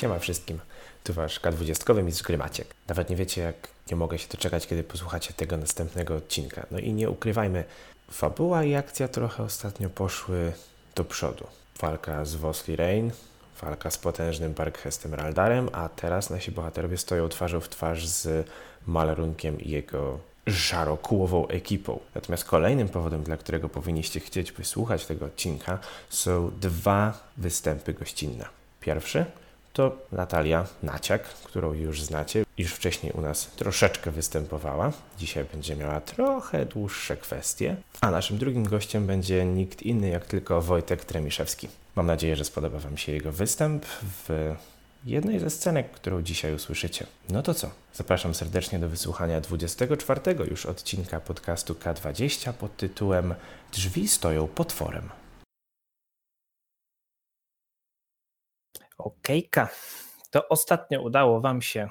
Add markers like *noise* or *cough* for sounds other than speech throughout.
Siema wszystkim, tu wasz K20 mistrz gry Maciek. Nawet nie wiecie, jak nie mogę się doczekać, kiedy posłuchacie tego następnego odcinka. No i nie ukrywajmy, fabuła i akcja trochę ostatnio poszły do przodu. Walka z Vosli Rain, walka z potężnym Barkhestem Raldarem, a teraz nasi bohaterowie stoją twarzą w twarz z Malarunkiem i jego żarokułową ekipą. Natomiast kolejnym powodem, dla którego powinniście chcieć wysłuchać tego odcinka, są dwa występy gościnne. Pierwszy to Natalia Naciak, którą już znacie, już wcześniej u nas troszeczkę występowała. Dzisiaj będzie miała trochę dłuższe kwestie. A naszym drugim gościem będzie nikt inny jak tylko Wojtek Tremiszewski. Mam nadzieję, że spodoba Wam się jego występ w jednej ze scenek, którą dzisiaj usłyszycie. No to co? Zapraszam serdecznie do wysłuchania 24 już odcinka podcastu K20 pod tytułem Drzwi stoją potworem. Okejka. To ostatnio udało wam się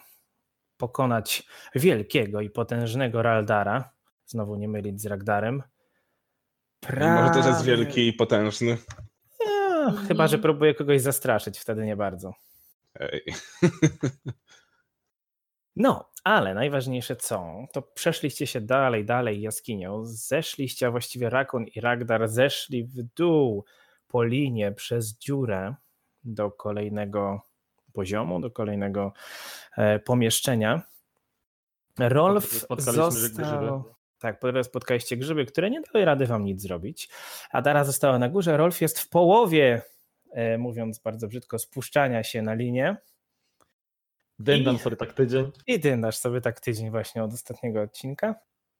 pokonać wielkiego i potężnego Raldara. Znowu nie mylić z Ragdarem. Pra... Może też jest wielki i potężny. Ja, chyba, że próbuje kogoś zastraszyć, wtedy nie bardzo. Ej. *laughs* No, ale najważniejsze co, to przeszliście się dalej, dalej jaskinią, zeszliście, a właściwie Rakun i Ragdar zeszli w dół po linie przez dziurę do kolejnego poziomu, do kolejnego e, pomieszczenia. Rolf został... Tak, po spotkaliście grzyby, które nie dały rady wam nic zrobić. Adara została na górze. Rolf jest w połowie, e, mówiąc bardzo brzydko, spuszczania się na linię. Dyndam I, sobie tak tydzień. I dyndasz sobie tak tydzień właśnie od ostatniego odcinka.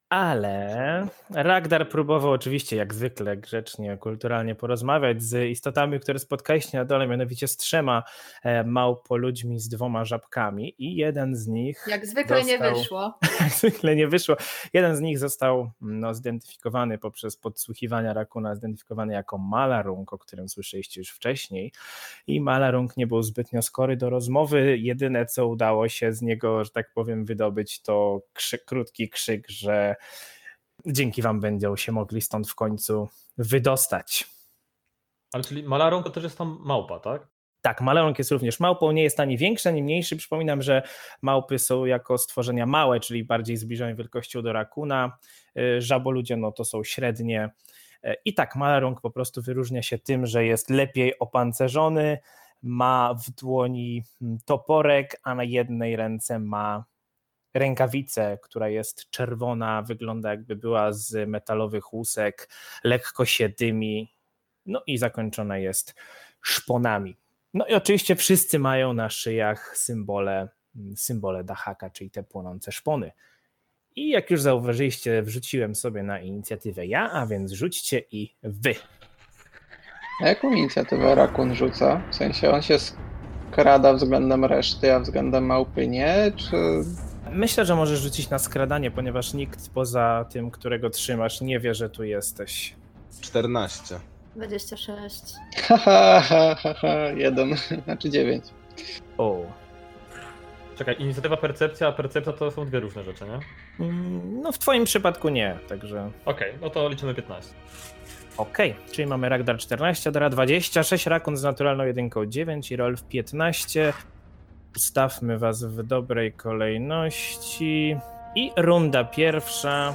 Ale Ragdar próbował oczywiście, jak zwykle, grzecznie, kulturalnie porozmawiać z istotami, które spotkaliście na dole, mianowicie z trzema e, małpoludźmi z dwoma żabkami i jeden z nich... Jak zwykle nie wyszło. *laughs* Jak zwykle nie wyszło. Jeden z nich został no, zidentyfikowany poprzez podsłuchiwania Rakuna, zidentyfikowany jako Malarung, o którym słyszeliście już wcześniej i Malarung nie był zbytnio skory do rozmowy. Jedyne, co udało się z niego, że tak powiem, wydobyć, to krzyk, krótki krzyk, że dzięki wam będą się mogli stąd w końcu wydostać. Ale czyli Malarong to też jest tam małpa, tak? Tak, Malarong jest również małpą, nie jest ani większy, ani mniejszy. Przypominam, że małpy są jako stworzenia małe, czyli bardziej zbliżone wielkością do rakuna. Y, żaboludzie no to są średnie. Y, I tak, Malarong po prostu wyróżnia się tym, że jest lepiej opancerzony, ma w dłoni mm, toporek, a na jednej ręce ma rękawicę, która jest czerwona, wygląda jakby była z metalowych łusek, lekko się dymi, no i zakończona jest szponami. No i oczywiście wszyscy mają na szyjach symbole, symbole Dahaka, czyli te płonące szpony. I jak już zauważyliście, wrzuciłem sobie na inicjatywę ja, a więc rzućcie i wy. A jaką inicjatywę Rakun rzuca? W sensie on się skrada względem reszty, a względem małpy nie? Czy Myślę, że możesz rzucić na skradanie, ponieważ nikt poza tym, którego trzymasz, nie wie, że tu jesteś. 14. 26. Haha, ha, ha, ha, jeden, *laughs* znaczy 9. O. Czekaj, inicjatywa percepcja, a percepcja to są dwie różne rzeczy, nie? Mm, no w twoim przypadku nie, także... Okej, no to liczymy 15. Okej, czyli mamy Ragdar 14, Dara 26, Rakun z naturalną jedynką 9 i Rolf 15. Ustawmy was w dobrej kolejności. I runda pierwsza.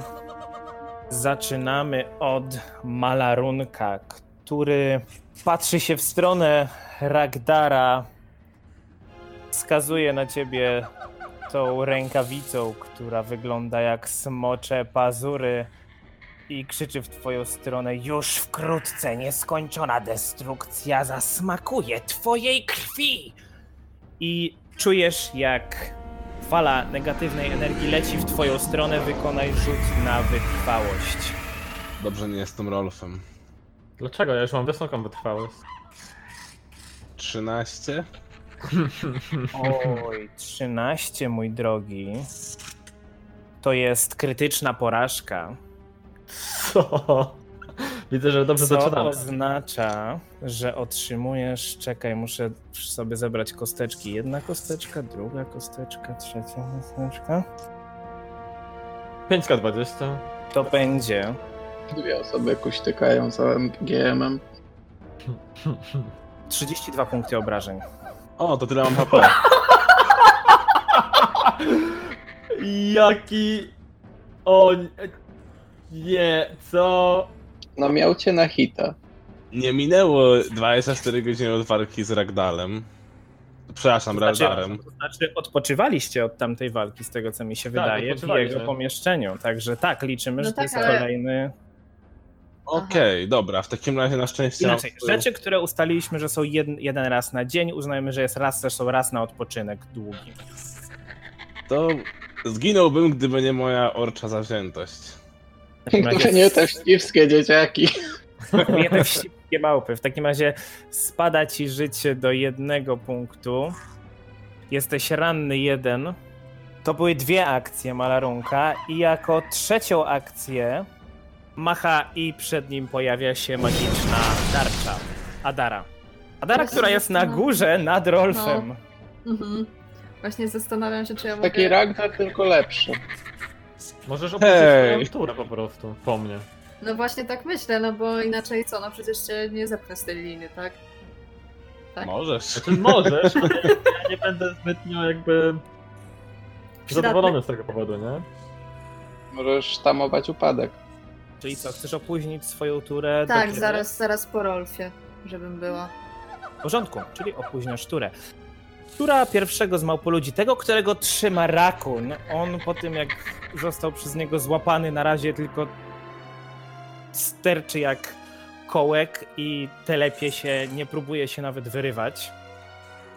Zaczynamy od Malarunka, który patrzy się w stronę Ragdara. Wskazuje na ciebie tą rękawicą, która wygląda jak smocze pazury i krzyczy w twoją stronę: Już wkrótce nieskończona destrukcja zasmakuje twojej krwi! I Czujesz, jak fala negatywnej energii leci w twoją stronę, wykonaj rzut na wytrwałość. Dobrze, nie jestem Rolfem. Dlaczego? Ja już mam wysoką wytrwałość. 13? Oj, 13, mój drogi. To jest krytyczna porażka. Co? Widzę, że dobrze Co zaczynamy. oznacza, że otrzymujesz, czekaj, muszę sobie zebrać kosteczki. Jedna kosteczka, druga kosteczka, trzecia kosteczka. 5K20. To będzie. Dwie osoby kuśtykają całym GM-em. 32 punkty obrażeń. O, to tyle mam HP. *laughs* Jaki... O... Nie, co? No miał cię na hita. Nie minęło 24 godziny od walki z Ragdalem. Przepraszam, Znaczy, Ragdarem. to znaczy odpoczywaliście od tamtej walki, z tego co mi się Tak, wydaje, w jego pomieszczeniu. Także tak, liczymy, No że to tak, jest ale- kolejny. Okej, dobra, w takim razie na szczęście... Inaczej, mam- rzeczy, które ustaliliśmy, że są jed, jeden raz na dzień, uznajemy, że jest raz, też są raz na odpoczynek długi. To zginąłbym, gdyby nie moja orcza zawziętość. *laughs* Razie Nie te wścibskie dzieciaki. *laughs* Nie te wścibskie małpy. W takim razie spada ci życie do jednego punktu. Jesteś ranny jeden. To były dwie akcje Malarunka i jako trzecią akcję macha i przed nim pojawia się magiczna tarcza. Adara. Adara, Właśnie która jest na górze nad Rolfem. Mhm. Właśnie zastanawiam się, czy ja mogę... Taki Ragnar tylko lepszy. Możesz opuścić Hej. swoją turę po prostu, po mnie. No właśnie tak myślę, no bo inaczej co, no przecież cię nie zepnę z tej linii, tak? Tak. Możesz. Znaczy możesz, ale ja nie będę zbytnio jakby zadowolony z tego powodu, nie? Możesz tamować upadek. Czyli co, chcesz opóźnić swoją turę? do Tak, kiedy? zaraz, zaraz po Rolfie, żebym była. W porządku, czyli opóźniasz turę. Tura pierwszego z małpoludzi, tego, którego trzyma rakun, on po tym jak został przez niego złapany, na razie tylko sterczy jak kołek i telepie się, nie próbuje się nawet wyrywać.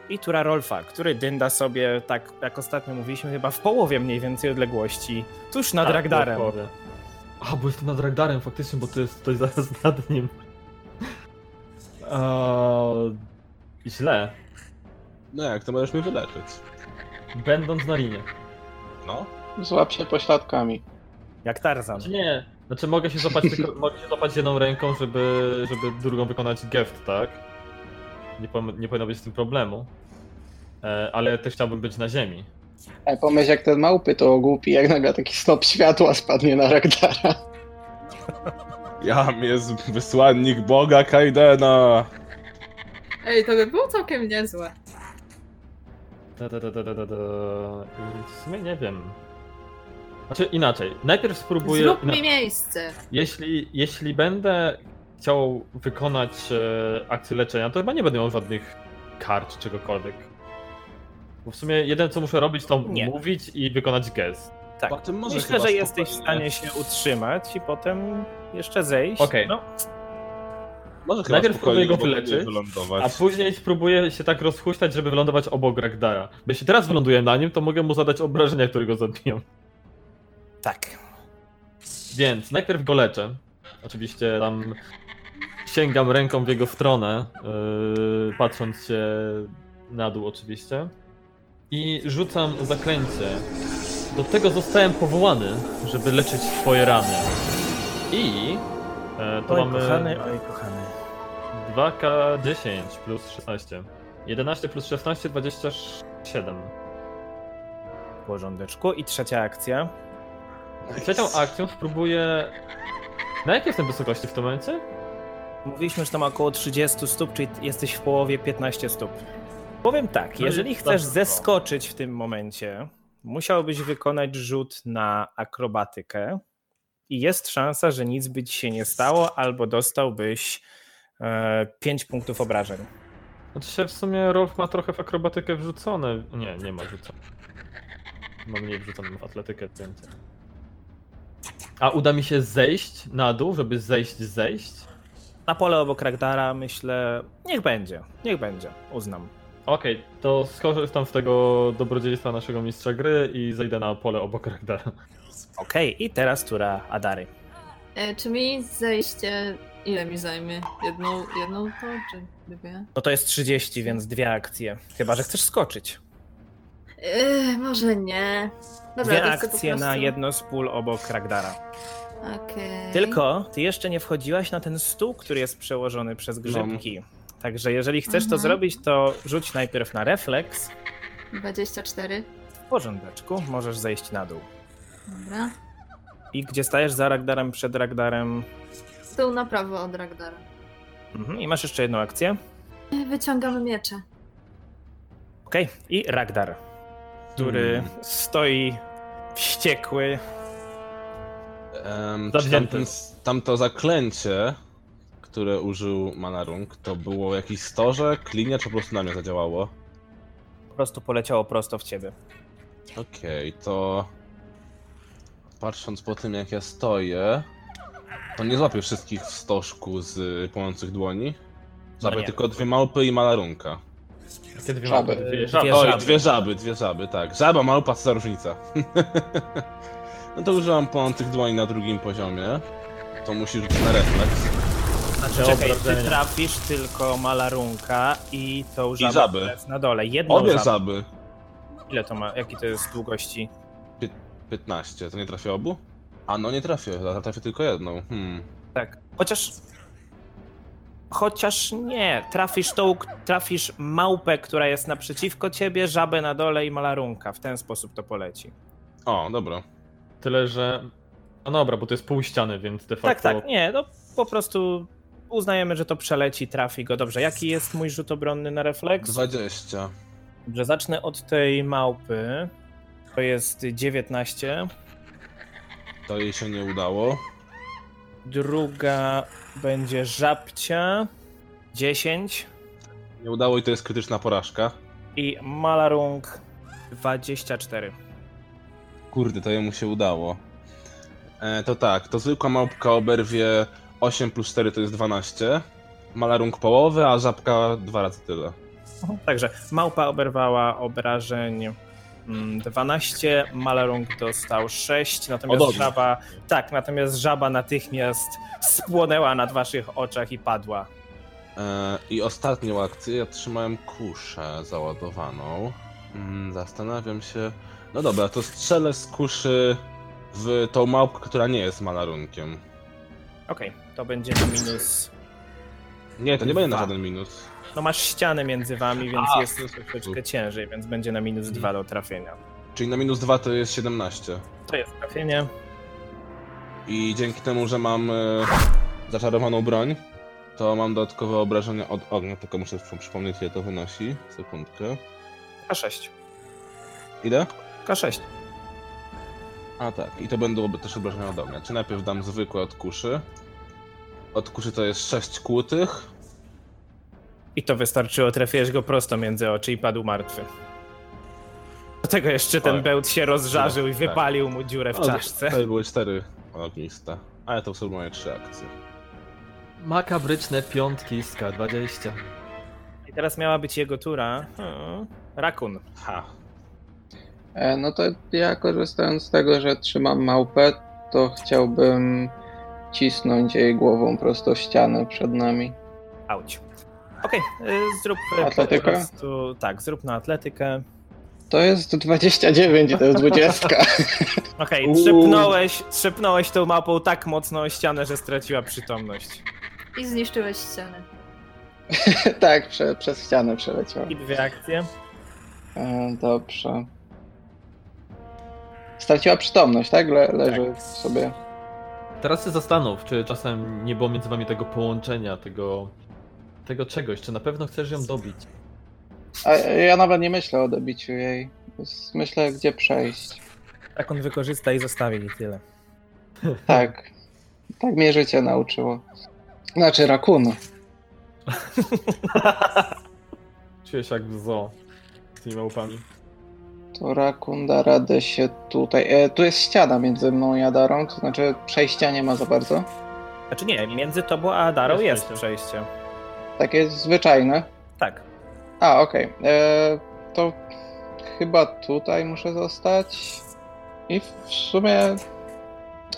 I tura Rolfa, który dynda sobie, tak jak ostatnio mówiliśmy, chyba w połowie mniej więcej odległości, tuż nad Tak, Ragdarem. A, bo jestem nad Ragdarem faktycznie, bo to jest ktoś zaraz *laughs* nad nim. Eee, źle. No jak, to możesz mnie wyleczyć. Będąc na linie. No. Złap się pośladkami. Jak Tarzan. Znaczy nie, znaczy mogę się złapać tylko, mogę się złapać jedną ręką, żeby, żeby drugą wykonać geft, tak? Nie, po, nie powinno być z tym problemu. E, ale też chciałbym być na ziemi. A pomyśl jak ten małpy to ogłupi, jak nagle taki snop światła spadnie na Ragdara. *laughs* Jam jest wysłannik Boga Kaidena. Ej, to by było całkiem niezłe. Da, da, da, da, da, da. I W sumie nie wiem. Znaczy inaczej, najpierw spróbuję... Zrób mi miejsce. Jeśli, jeśli będę chciał wykonać e, akcję leczenia, to chyba nie będę miał żadnych kart czy czegokolwiek. Bo w sumie jedyne co muszę robić to Nie. mówić i wykonać gest. Tak. Myślę, że jesteś w stanie się utrzymać i potem jeszcze zejść. Okej. No, Może chyba Najpierw spokojnie próbuję go wyleczyć, wylądować. A później spróbuję się tak rozhuśtać, żeby wylądować obok Ragdara. Bo jeśli teraz wyląduję na nim, to mogę mu zadać obrażenia, które go zabiją. tak. Więc najpierw go leczę. Oczywiście tam sięgam ręką w jego stronę, yy, patrząc się na dół oczywiście. I rzucam zaklęcie. Do tego zostałem powołany, żeby leczyć twoje rany. I e, to Oj, mamy kochany, oj, kochany. 2K10 plus 16. 11 plus 16, 27. W porządeczku. I trzecia akcja. I trzecią akcją spróbuję... Na jakiej jestem wysokości w tym momencie? Mówiliśmy, że tam około 30 stóp, czyli jesteś w połowie 15 stóp. Powiem tak, No jeżeli chcesz zeskoczyć w tym momencie, musiałbyś wykonać rzut na akrobatykę i jest szansa, że nic by ci się nie stało, albo dostałbyś 5 punktów obrażeń. Znaczy się w sumie Rolf ma trochę w akrobatykę wrzucone. Nie, nie ma wrzucone. Ma mniej wrzucone w atletykę więcej. A uda mi się zejść na dół, żeby zejść, zejść? Na pole obok Ragdara myślę, niech będzie, niech będzie, uznam. Okej, to skorzystam z tego dobrodziejstwa naszego mistrza gry i zejdę na pole obok Ragdara. Okej, i teraz tura Adary. E, czy mi zejście... Ile mi zajmie? Jedną, jedną to, czy dwie? No to jest 30, więc dwie akcje. Chyba, że chcesz skoczyć. Eee, może nie. Dobra, Dwie to chcę po akcje na prostu- jedno z pól obok Ragdara. Okej. Tylko ty jeszcze nie wchodziłaś na ten stół, który jest przełożony przez grzybki. Także jeżeli chcesz to Mhm. zrobić, to rzuć najpierw na refleks. 24. W porządeczku, możesz zejść na dół. Dobra. I gdzie stajesz za Ragdarem, przed Ragdarem. Na prawo od Ragdara. Mhm. I masz jeszcze jedną akcję. Wyciągamy miecze. Okej, i Ragdar, który Hmm. stoi wściekły. Em, czy tamten, tamto zaklęcie, które użył Manarung, to było jakieś storze, klinia, czy po prostu na mnie zadziałało? Po prostu poleciało prosto w ciebie. Okej, to patrząc po tym jak ja stoję, to nie złapię wszystkich w stożku z płonących dłoni. Złapię No tylko dwie małpy i malarunka. Jakie dwie Żaby. małpy? Dwie Dwie żaby. Oj, dwie żaby, dwie żaby, tak. Żaba, małpa, co za różnica. *laughs* no to użyłam płonących dłoni na drugim poziomie. To musisz rzucić na refleks. Znaczy, czekaj, ty obrażenia. trafisz tylko malarunka i tą żabę, żaby. która jest na dole. Jedną Obie żabę. żaby. Ile to ma? Jaki to jest długości? 15, to nie trafię obu? A no nie trafię, trafię tylko jedną. Hmm. Tak. Chociaż. Chociaż nie. Trafisz tą, trafisz małpę, która jest naprzeciwko ciebie, żabę na dole i malarunka. W ten sposób to poleci. O, dobra. Tyle, że... No dobra, bo to jest pół ściany, więc de Tak, facto... tak, nie, no po prostu uznajemy, że to przeleci, trafi go. Dobrze, jaki jest mój rzut obronny na refleks? 20. Dobrze, zacznę od tej małpy. To jest 19. To jej się nie udało. Druga będzie żabcia. 10. Nie udało i to jest krytyczna porażka. I malarung 24. Kurde, to jemu się udało. E, to tak, to zwykła małpka oberwie 8 plus 4 to jest 12. Malarung połowy, a żabka dwa razy tyle. Także małpa oberwała obrażeń 12, malarung dostał 6, natomiast O, dobrze. żaba. Tak, natomiast żaba natychmiast spłonęła na waszych oczach i padła. E, I ostatnią akcję ja trzymałem kuszę załadowaną. Mm, zastanawiam się. No dobra, to strzelę z kuszy w tą małpkę, która nie jest malarunkiem. Okej, to będzie na minus. Nie, to nie będzie na żaden minus. No masz ścianę między wami, więc A, jest troszeczkę ciężej, więc będzie na minus 2 do trafienia. Czyli na minus 2 to jest 17. To jest trafienie. I dzięki temu, że mam e, zaczarowaną broń, to mam dodatkowe obrażenia od ognia, tylko muszę przy- przypomnieć ile to wynosi. Sekundkę. K6. Ile? K6. A tak, i to będą też obrażenia od ognia. Czy najpierw dam zwykłe od kuszy. Od kuszy to jest 6 kłutych. I to wystarczyło, trafiłeś go prosto między oczy i padł martwy. Do tego jeszcze ten bełt się rozżarzył i Tak. wypalił mu dziurę w czaszce. Tutaj były 4 ogniste. Ale to są moje 3 akcje. Makabryczne piątki z K20. I teraz miała być jego tura. Hmm. Rakun. Ha. E, No to ja korzystając z tego, że trzymam małpę, to chciałbym cisnąć jej głową prosto w ścianę przed nami. Auć. Okej, y, zrób Atletykę? po prostu. Tak, zrób na atletykę. To jest 29 i to jest 20. *laughs* Okej, Uuu. trzepnąłeś, trzepnąłeś tą mapą tak mocno o ścianę, że straciła przytomność. I zniszczyłeś ścianę. *laughs* tak, prze, przez ścianę przeleciał. I dwie akcje. E, dobrze. Straciła przytomność, tak? Le, leży sobie. Teraz się zastanów, czy czasem nie było między wami tego połączenia, tego... tego czegoś, czy na pewno chcesz ją dobić. A ja nawet nie myślę o dobiciu jej. Myślę, gdzie przejść. Tak on wykorzysta i zostawi i tyle. Tak. Tak mnie życie nauczyło. Znaczy rakunu. *laughs* Czuję się jak w zoo z tymi małpami. To rakun da radę się tutaj. E, tu jest ściana między mną i Adarą, to znaczy przejścia nie ma za bardzo. Znaczy nie, między tobą a Adarą Jest jest przejście. przejście. Takie zwyczajne. Tak. A, okej. E, To chyba tutaj muszę zostać. I w sumie.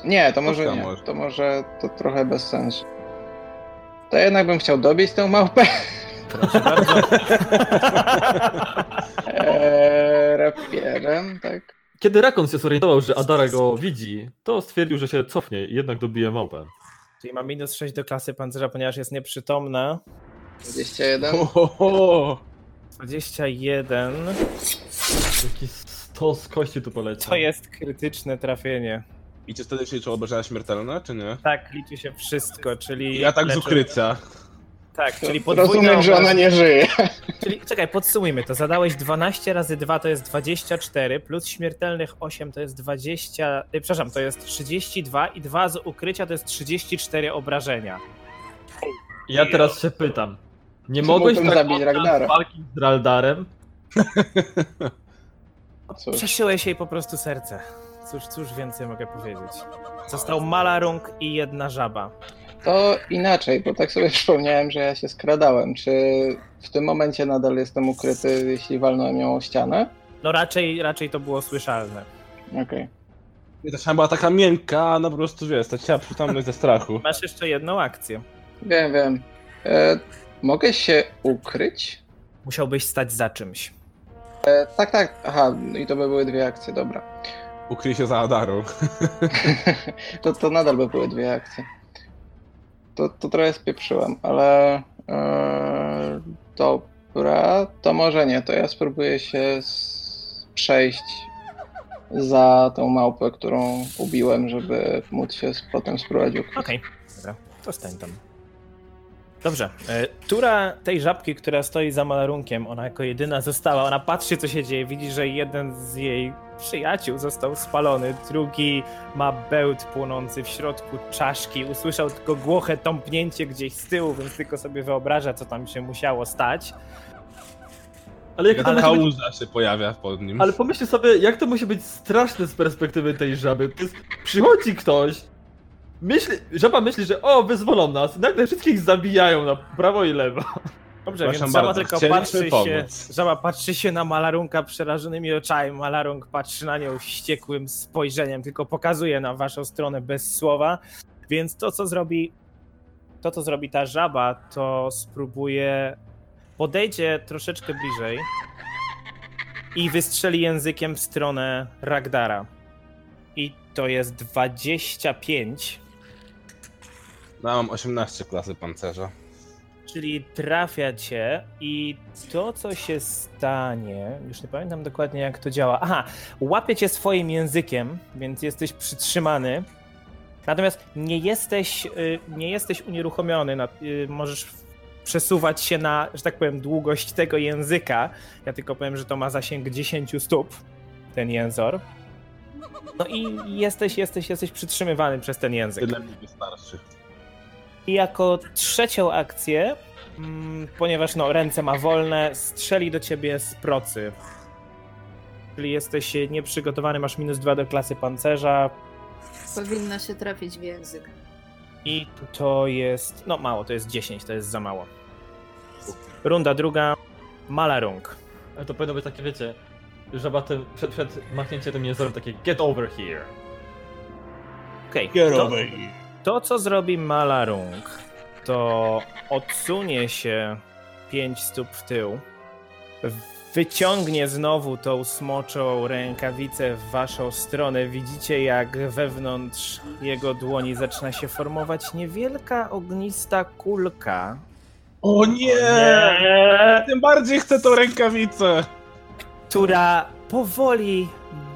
Nie, to może nie. może. To może to trochę bez sensu. To jednak bym chciał dobić tę małpę. Proszę *laughs* bardzo. Eee, rapierem, tak. Kiedy Rakon się zorientował, że Adara go widzi, to stwierdził, że się cofnie i jednak dobije małpę. Czyli ma minus 6 do klasy pancerza, ponieważ jest nieprzytomna. 21. Ohoho! 21. Jakiś stos kości tu poleciał. To jest krytyczne trafienie. I czy wtedy się liczą obrażenia śmiertelne, czy nie? Tak, liczy się wszystko, czyli. Ja tak z leczę- ukrycia. Tak, czyli *laughs* podwójna Rozumiem, że ona obrażenia. nie żyje. Czyli czekaj, podsumujmy to. Zadałeś 12 razy 2 to jest 24, plus śmiertelnych 8 to jest 20. Y, przepraszam, to jest 32 i 2 z ukrycia to jest 34 obrażenia. Ja teraz się pytam. Nie Czy mogłeś tak zabić Ragnara? walki z Raldarem? *laughs* Cóż, Przeszyłeś jej po prostu serce. Cóż, cóż więcej mogę powiedzieć. Został malarung i jedna żaba. to inaczej, bo tak sobie *laughs* przypomniałem, że ja się skradałem. Czy w tym momencie nadal jestem ukryty, jeśli walnąłem ją o ścianę? No raczej, raczej to było słyszalne. Okej. I ta ściana była taka miękka, a ona po prostu, wiesz, ta ciała przytomność ze strachu. Masz jeszcze jedną akcję. Wiem, wiem. E, mogę się ukryć? Musiałbyś stać za czymś. E, tak, tak. Aha, i to by były dwie akcje, dobra. Ukryj się za Adarą. *laughs* to, to nadal by były dwie akcje. To, to trochę spieprzyłem, ale e, dobra, to może nie, to ja spróbuję się s- przejść za tą małpę, którą ubiłem, żeby móc się potem spróbować ukryć. Okej, dobra, to stań tam. Dobrze, e, tura tej żabki, która stoi za malarunkiem, ona jako jedyna została, ona patrzy co się dzieje, widzi, że jeden z jej przyjaciół został spalony, drugi ma bełt płonący w środku czaszki, usłyszał tylko głoche tąpnięcie gdzieś z tyłu, więc tylko sobie wyobraża, co tam się musiało stać. Ale jak to Taka musi być... kałuża się pojawia pod nim. Ale pomyślcie sobie, jak to musi być straszne z perspektywy tej żaby. To jest, przychodzi ktoś, myśli, żaba myśli, że o, wyzwolą nas, nagle wszystkich zabijają na prawo i lewo. Dobrze, Przepraszam więc żaba bardzo, tylko patrzy się, żaba patrzy się na malarunka przerażonymi oczami, malarunk patrzy na nią wściekłym spojrzeniem, tylko pokazuje na waszą stronę bez słowa, więc to co zrobi, to co zrobi ta żaba, to spróbuje, podejdzie troszeczkę bliżej i wystrzeli językiem w stronę Ragdara. I to jest 25, No, mam 18 klasy pancerza. Czyli trafia cię i to, co się stanie, już nie pamiętam dokładnie jak to działa. Aha, łapie cię swoim językiem, więc jesteś przytrzymany. Natomiast nie jesteś, y, nie jesteś unieruchomiony, y, możesz przesuwać się na, że tak powiem, długość tego języka. Ja tylko powiem, że to ma zasięg 10 stóp, ten jęzor. No i jesteś, jesteś, jesteś przytrzymywany przez ten język. Tyle mi wystarczy. I jako trzecią akcję, mm, ponieważ no, ręce ma wolne, strzeli do ciebie z procy. Czyli jesteś nieprzygotowany, masz minus dwa do klasy pancerza Powinna się trafić w język. i to jest, no mało, to jest 10, to jest za mało. Runda druga, Malarung. Ale to powinno być takie, wiecie, żaba tym, przed, przed machnięciem tym jęzorem takie get over here. Okej, to, to co zrobi Malarung, to odsunie się 5 stóp w tył, wyciągnie znowu tą smoczą rękawicę w waszą stronę. Widzicie, jak wewnątrz jego dłoni zaczyna się formować niewielka ognista kulka, O nie! Tym bardziej chcę tą rękawicę! która powoli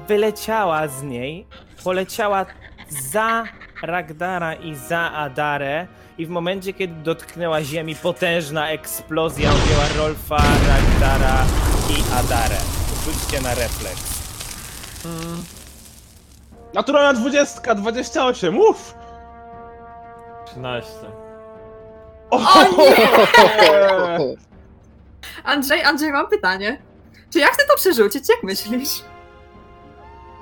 wyleciała z niej, poleciała za Ragdara i za Adarę i w momencie, kiedy dotknęła ziemi, potężna eksplozja objęła Rolfa, Ragdara i Adarę. Rzućcie na refleks. Naturalna 20, 28, uff! 13. O, nie! Andrzej, Andrzej, mam pytanie. Czy ja chcę to przerzucić? Jak myślisz?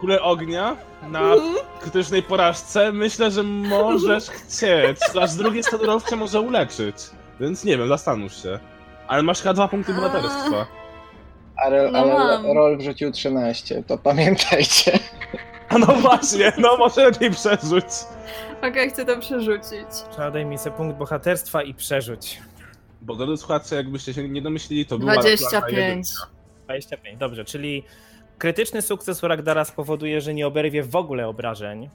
Kulę ognia na krytycznej porażce myślę, że możesz chcieć, aż z drugiej strony Rolf cię może uleczyć. Więc nie wiem, zastanów się. Ale masz chyba dwa punkty bohaterstwa. Ale, No ale mam. Rol wrzucił 13, to pamiętajcie. A no właśnie, no może lepiej przerzuć. Okej, chcę to przerzucić. Daj mi sobie punkt bohaterstwa i przerzuć. Bo drodzy słuchacze, jakbyście się nie domyślili, to była naturalna 25. 25, dobrze, czyli krytyczny sukces u Ragdara spowoduje, że nie oberwie w ogóle obrażeń.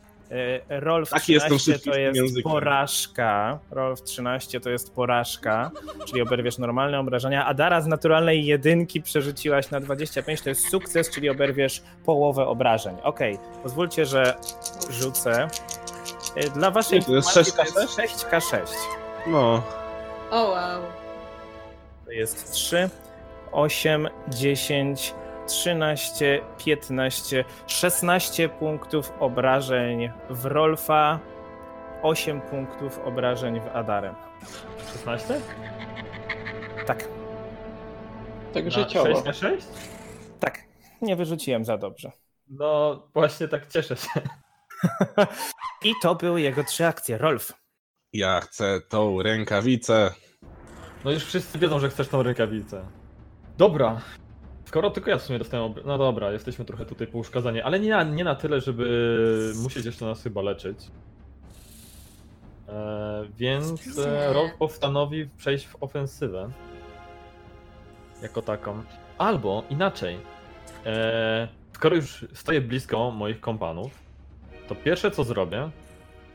Rolf Taki jestem 13 szybki to jest językiem. porażka. Rolf 13 to jest porażka, czyli oberwiesz normalne obrażenia. A Dara z naturalnej jedynki przerzuciłaś na 25, to jest sukces, czyli oberwiesz połowę obrażeń. Okej, pozwólcie, że rzucę. E, Dla waszej Nie, to jest informacji 6K6? to jest 6K6. No. O wow. To jest 3, 8, 10, 13, 15, 16 punktów obrażeń w Rolfa, 8 punktów obrażeń w Adarę. 16? Tak, Tak życiowo. 6 na 6? tak. Nie wyrzuciłem za dobrze. No właśnie tak cieszę się. I to były jego trzy akcje. Rolf. Ja chcę tą rękawicę. No już wszyscy wiedzą, że chcesz tą rękawicę. Dobra. Skoro tylko ja w sumie dostałem. No dobra, jesteśmy trochę tutaj pouszkadzani, ale nie na, nie na tyle, żeby musieć jeszcze nas chyba leczyć. E, więc e, Rolf postanowi przejść w ofensywę. Jako taką. Albo inaczej. E, skoro już stoję blisko moich kompanów, to pierwsze co zrobię,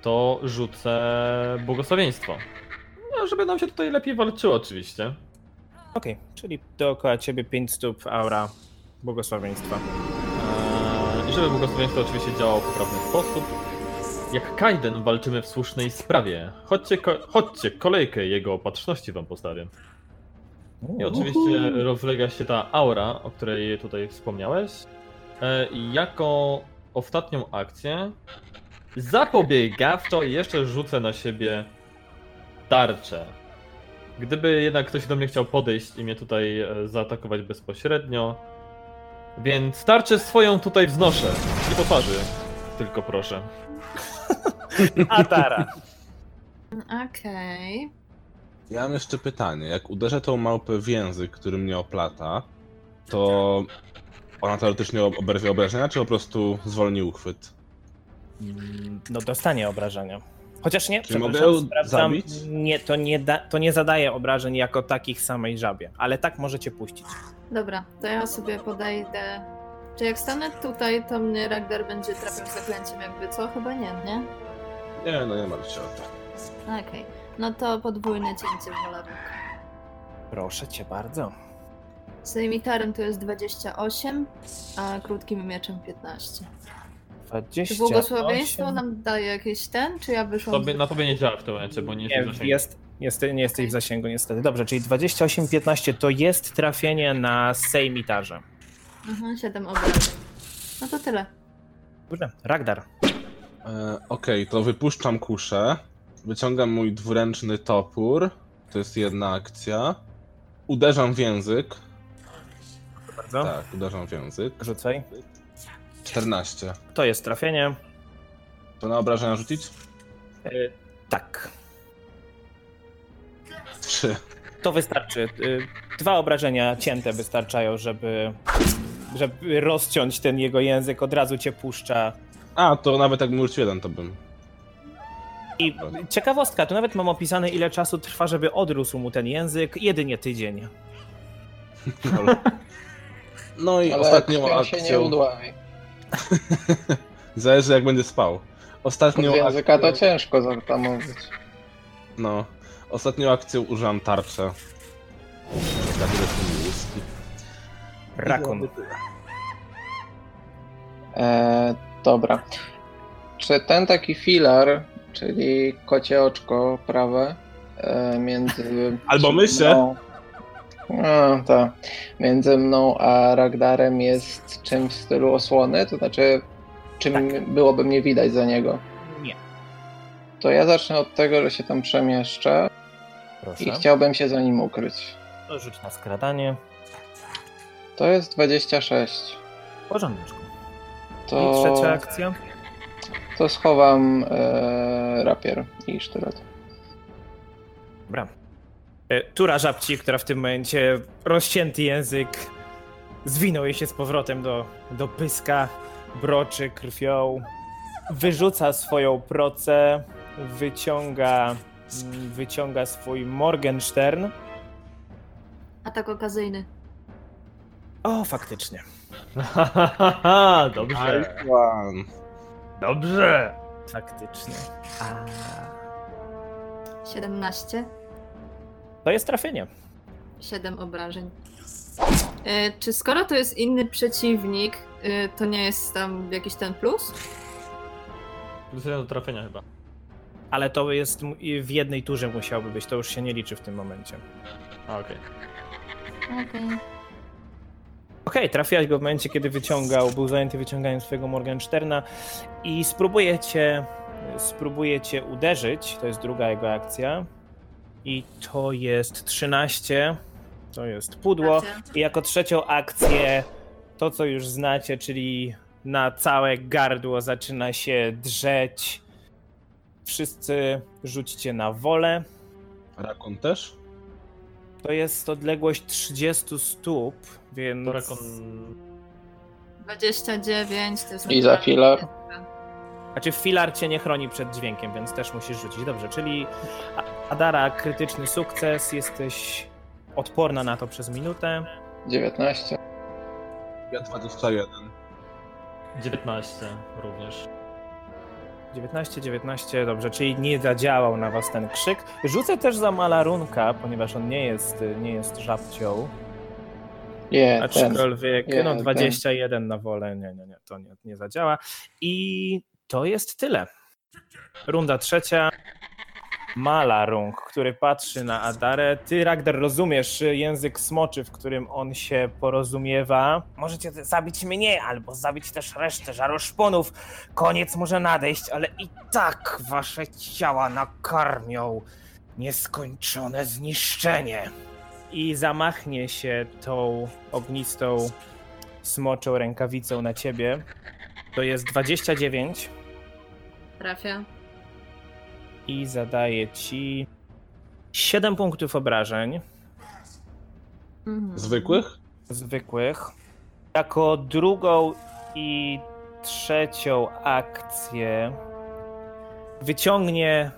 to rzucę błogosławieństwo. No, żeby nam się tutaj lepiej walczyło oczywiście. Okej, czyli dookoła ciebie 5 stóp aura błogosławieństwa. Eee, I żeby błogosławieństwo oczywiście działało w poprawny sposób. Jak Kaiden walczymy w słusznej sprawie. Chodźcie, ko- chodźcie, kolejkę jego opatrzności wam postawię. I oczywiście rozlega się ta aura, o której tutaj wspomniałeś. E, I jako ostatnią akcję zapobiegawczo jeszcze rzucę na siebie tarczę. Gdyby jednak ktoś do mnie chciał podejść i mnie tutaj e, zaatakować bezpośrednio, więc tarczę swoją tutaj wznoszę. Nie po twarzy, tylko proszę. *laughs* Adara. Okej. Ja mam jeszcze pytanie. Jak uderzę tą małpę w język, który mnie oplata, to ona teoretycznie ob- oberwie obrażenia, czy po prostu zwolni uchwyt? Mm, No dostanie obrażenia. Chociaż nie, Czyli mogę sprawdzam, zabić? nie, to nie, da, to nie zadaje obrażeń jako takich samej żabie, ale tak możecie puścić. Dobra, to ja sobie podejdę. Czy jak stanę tutaj, to mnie Ragnar będzie trafiał zaklęciem jakby co? Chyba nie, nie? Nie, no nie martw się o to. Okej. No to podwójne cięcie w wolownik. Proszę cię bardzo. Z emitarem to jest 28, a krótkim mieczem 15. 20. Czy błogosławieństwo nam daje jakieś ten, czy ja wyszłam? Tobie, na tobie nie działa w tym momencie, bo nie Nie, jesteś w zasięgu. jest, jest, nie jesteś w zasięgu niestety. Dobrze, czyli 28-15 to jest trafienie na sejmitarze. Mhm, 7 obrażeń. No to tyle. Dobrze, Ragdar. E, Okej, to wypuszczam kuszę. Wyciągam mój dwuręczny topór. To jest jedna akcja. Uderzam w język. Bardzo. Tak, uderzam w język. Rzucaj. 14. To jest trafienie. To na obrażenia rzucić? Y, tak. 3. To wystarczy. Y, Dwa obrażenia cięte wystarczają, żeby, żeby rozciąć ten jego język. Od razu cię puszcza. A, to nawet jak rzucił jeden, to bym. I ciekawostka, tu nawet mam opisane, ile czasu trwa, żeby odrósł mu ten język. Jedynie tydzień. *laughs* No i Ale ostatnią krwią się nie akcją. udławi. *laughs* Zależy jak będzie spał. Z Ostatnią języka to akcją... ciężko zatamować. No. Ostatnią akcją użyłam tarczę. Rakun. E, dobra. Czy ten taki filar, czyli kocie oczko prawe, e, między. Albo mysie. mną- No, tak. Między mną a Ragdarem jest czymś w stylu osłony, to znaczy, czym Tak. byłoby mnie widać za niego. Nie. To ja zacznę od tego, że się tam przemieszczę Proszę. i chciałbym się za nim ukryć. To rzuć na skradanie. To jest 26. W porządeczku. To, I trzecia akcja. to schowam e, rapier i sztylet. Dobra. E, Tura żabci, która w tym momencie rozcięty język zwinął jej się z powrotem do, do pyska, broczy krwią, wyrzuca swoją procę, wyciąga, mm, wyciąga swój Morgenstern. Atak okazyjny. O, faktycznie. *laughs* Dobrze, dobrze. Faktycznie. A... 17. To jest trafienie. 7 obrażeń. E, czy skoro to jest inny przeciwnik, e, to nie jest tam jakiś ten plus? Plus jeden do trafienia chyba. Ale to jest w jednej turze musiałby być, to już się nie liczy w tym momencie. Okej. Okej. Okej, trafiłaś go w momencie, kiedy wyciągał, był zajęty wyciąganiem swojego Morgensterna i spróbujecie, spróbujecie uderzyć, to jest druga jego akcja i to jest 13, to jest pudło i jako trzecią akcję to, co już znacie, czyli na całe gardło zaczyna się drzeć. Wszyscy rzućcie na wolę. Rakon też? To jest odległość 30 stóp, więc... To Rakon... 29 to jest I za naturalne. Znaczy filar cię nie chroni przed dźwiękiem, więc też musisz rzucić. Dobrze, czyli Adara, krytyczny sukces, jesteś odporna na to przez minutę. 19. Ja 21. 19 również. 19, 19, dobrze, czyli nie zadziałał na was ten krzyk. Rzucę też za malarunka, ponieważ on nie jest, nie jest żabcią. Nie, ten. Aczkolwiek, Nie, no ten. 21 na wolę, nie, nie, nie, to nie, nie zadziała. I to jest tyle. Runda trzecia. Malarung, który patrzy na Adarę. Ty, Ragdar, rozumiesz język smoczy, w którym on się porozumiewa. Możecie zabić mnie, albo zabić też resztę żaroszponów. Koniec może nadejść, ale i tak wasze ciała nakarmią nieskończone zniszczenie. I zamachnie się tą ognistą smoczą rękawicą na ciebie. To jest 29 Trafia. i zadaje ci 7 punktów obrażeń Mhm. Zwykłych? zwykłych. Jako drugą i trzecią akcję wyciągnie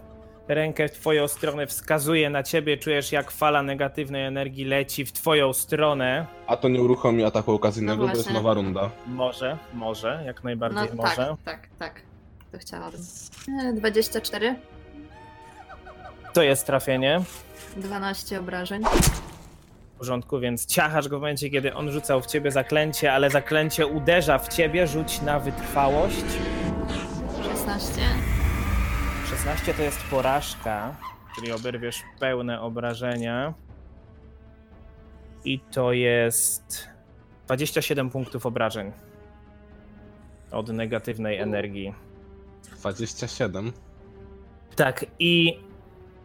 rękę w twoją stronę, wskazuje na ciebie, czujesz jak fala negatywnej energii leci w twoją stronę. A to nie uruchomi ataku okazyjnego, No bo jest nowa runda. Może, może, jak najbardziej No może. tak, tak, tak. To chciałabym. E, 24, To jest trafienie. 12 obrażeń. W porządku, więc ciachasz go w momencie, kiedy on rzucał w ciebie zaklęcie, ale zaklęcie uderza w ciebie, rzuć na wytrwałość. 16. 16 to jest porażka, czyli oberwiesz pełne obrażenia. I to jest 27 punktów obrażeń od negatywnej energii. 27. Tak, i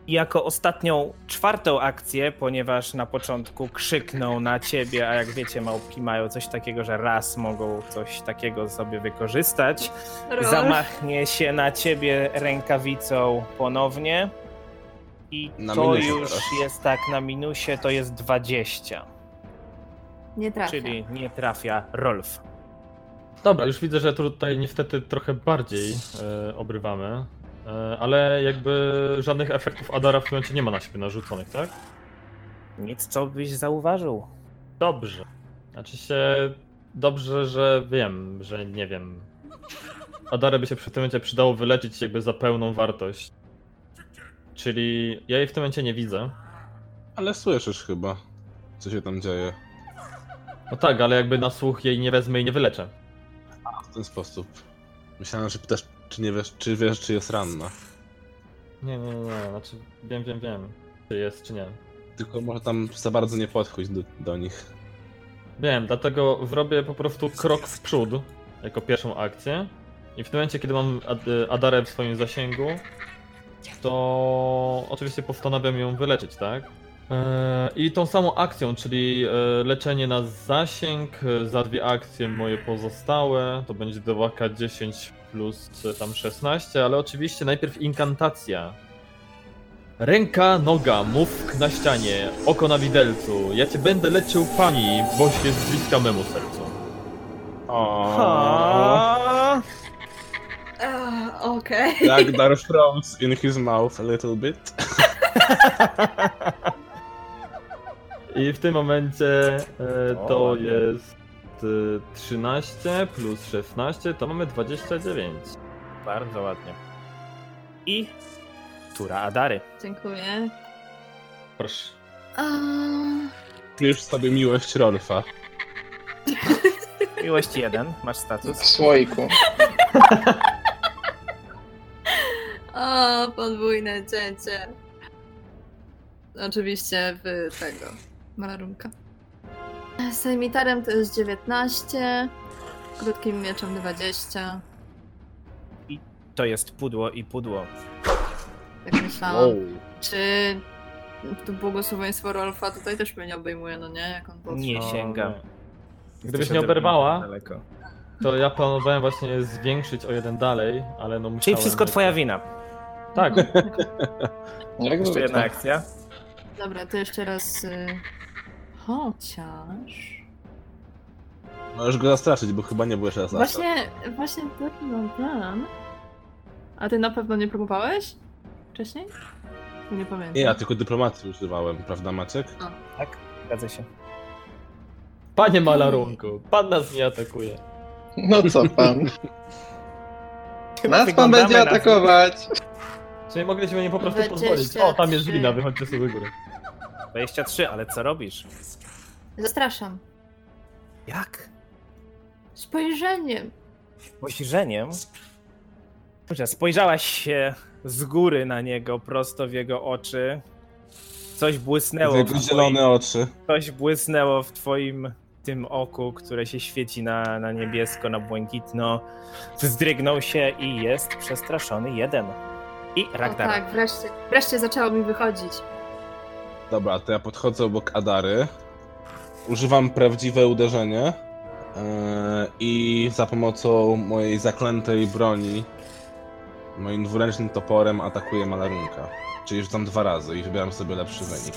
jako ostatnią, czwartą akcję, ponieważ na początku krzyknął na ciebie, a jak wiecie, małpki mają coś takiego, że raz mogą coś takiego sobie wykorzystać. Rolf. Zamachnie się na ciebie rękawicą ponownie. I Na to minusie już teraz. jest tak na minusie, to jest 20. Nie trafia. Czyli nie trafia Rolf. Dobra, już widzę, że tutaj niestety trochę bardziej e, obrywamy. E, ale jakby żadnych efektów Adara w tym momencie nie ma na siebie narzuconych, tak? Nic, co byś zauważył. Dobrze. Znaczy się dobrze, że wiem, że nie wiem. Adarę by się w tym momencie przydało wyleczyć jakby za pełną wartość. Czyli ja jej w tym momencie nie widzę. Ale słyszysz chyba, co się tam dzieje. No tak, ale jakby na słuch jej nie wezmę i nie wyleczę. W ten sposób. Myślałem, że pytasz, czy nie wiesz, czy wiesz, czy jest ranna. Nie, nie, nie, znaczy wiem, wiem, wiem, czy jest, czy nie. Tylko może tam za bardzo nie podchodź do, do nich. Wiem, dlatego zrobię po prostu krok w przód jako pierwszą akcję. I w tym momencie, kiedy mam Ad Adarę w swoim zasięgu, to oczywiście postanawiam ją wyleczyć, tak? Eee, I tą samą akcją, czyli e, leczenie na zasięg e, za dwie akcje moje pozostałe, to będzie 2K10 plus e, tam 16, ale oczywiście najpierw inkantacja. Ręka, noga, mózg na ścianie, oko na widelcu. Ja cię będę leczył pani, boś jest bliska memu sercu. Ah, Okej. Jak *laughs* Dar froze in his mouth a little bit. *laughs* I w tym momencie e, to O, jest e, 13 plus 16, to mamy 29. Bardzo ładnie. I tura Adary. Dziękuję. Proszę. A, Czujesz sobie miłość Rolfa. *laughs* Miłość jeden, masz W status. słoiku. o, podwójne cięcie. oczywiście w tego malarunka. Sejmitarem to jest 19, krótkim mieczem 20. To jest pudło i pudło. Tak myślałam. Czy to błogosławieństwo Rolfa tutaj też mnie nie obejmuje, no nie? Jak on. Nie sięga. nie. Gdybyś nie oberwała, daleko. to ja planowałem właśnie zwiększyć o jeden dalej, ale no musiałem... Czyli wszystko twoja wina. Tak, Jeszcze jedna akcja. Dobra, to jeszcze raz. Y... Chociaż. Możesz go zastraszyć, bo chyba nie byłeś raz Właśnie, właśnie taki mam plan. A ty na pewno nie próbowałeś? Wcześniej? Bo Nie pamiętam. Nie, ja tylko dyplomacji używałem, prawda Maciek? Tak, zgadza się. panie malarunku, pan nas nie atakuje. No co pan? *laughs* Nas pan Wyglądamy będzie na- atakować. Czyli mogliśmy nie po prostu 23. pozwolić. O, tam jest glina, wychodźcie sobie do góry. 23, ale co robisz? Zastraszam. Jak? Spojrzeniem. Spojrzeniem? Dobrze, spojrzałaś się z góry na niego, prosto w jego oczy. Coś błysnęło. Jego w zielone oczy. Coś błysnęło w twoim tym oku, które się świeci na, na niebiesko, na błękitno. Wzdrygnął się i jest przestraszony jeden. I O Ragnar. tak, wreszcie, wreszcie zaczęło mi wychodzić. Dobra, to ja podchodzę obok Adary. Używam prawdziwe uderzenie. e, I za pomocą mojej zaklętej broni, moim dwuręcznym toporem atakuję malarunka. Czyli rzucam dwa razy i wybieram sobie lepszy wynik.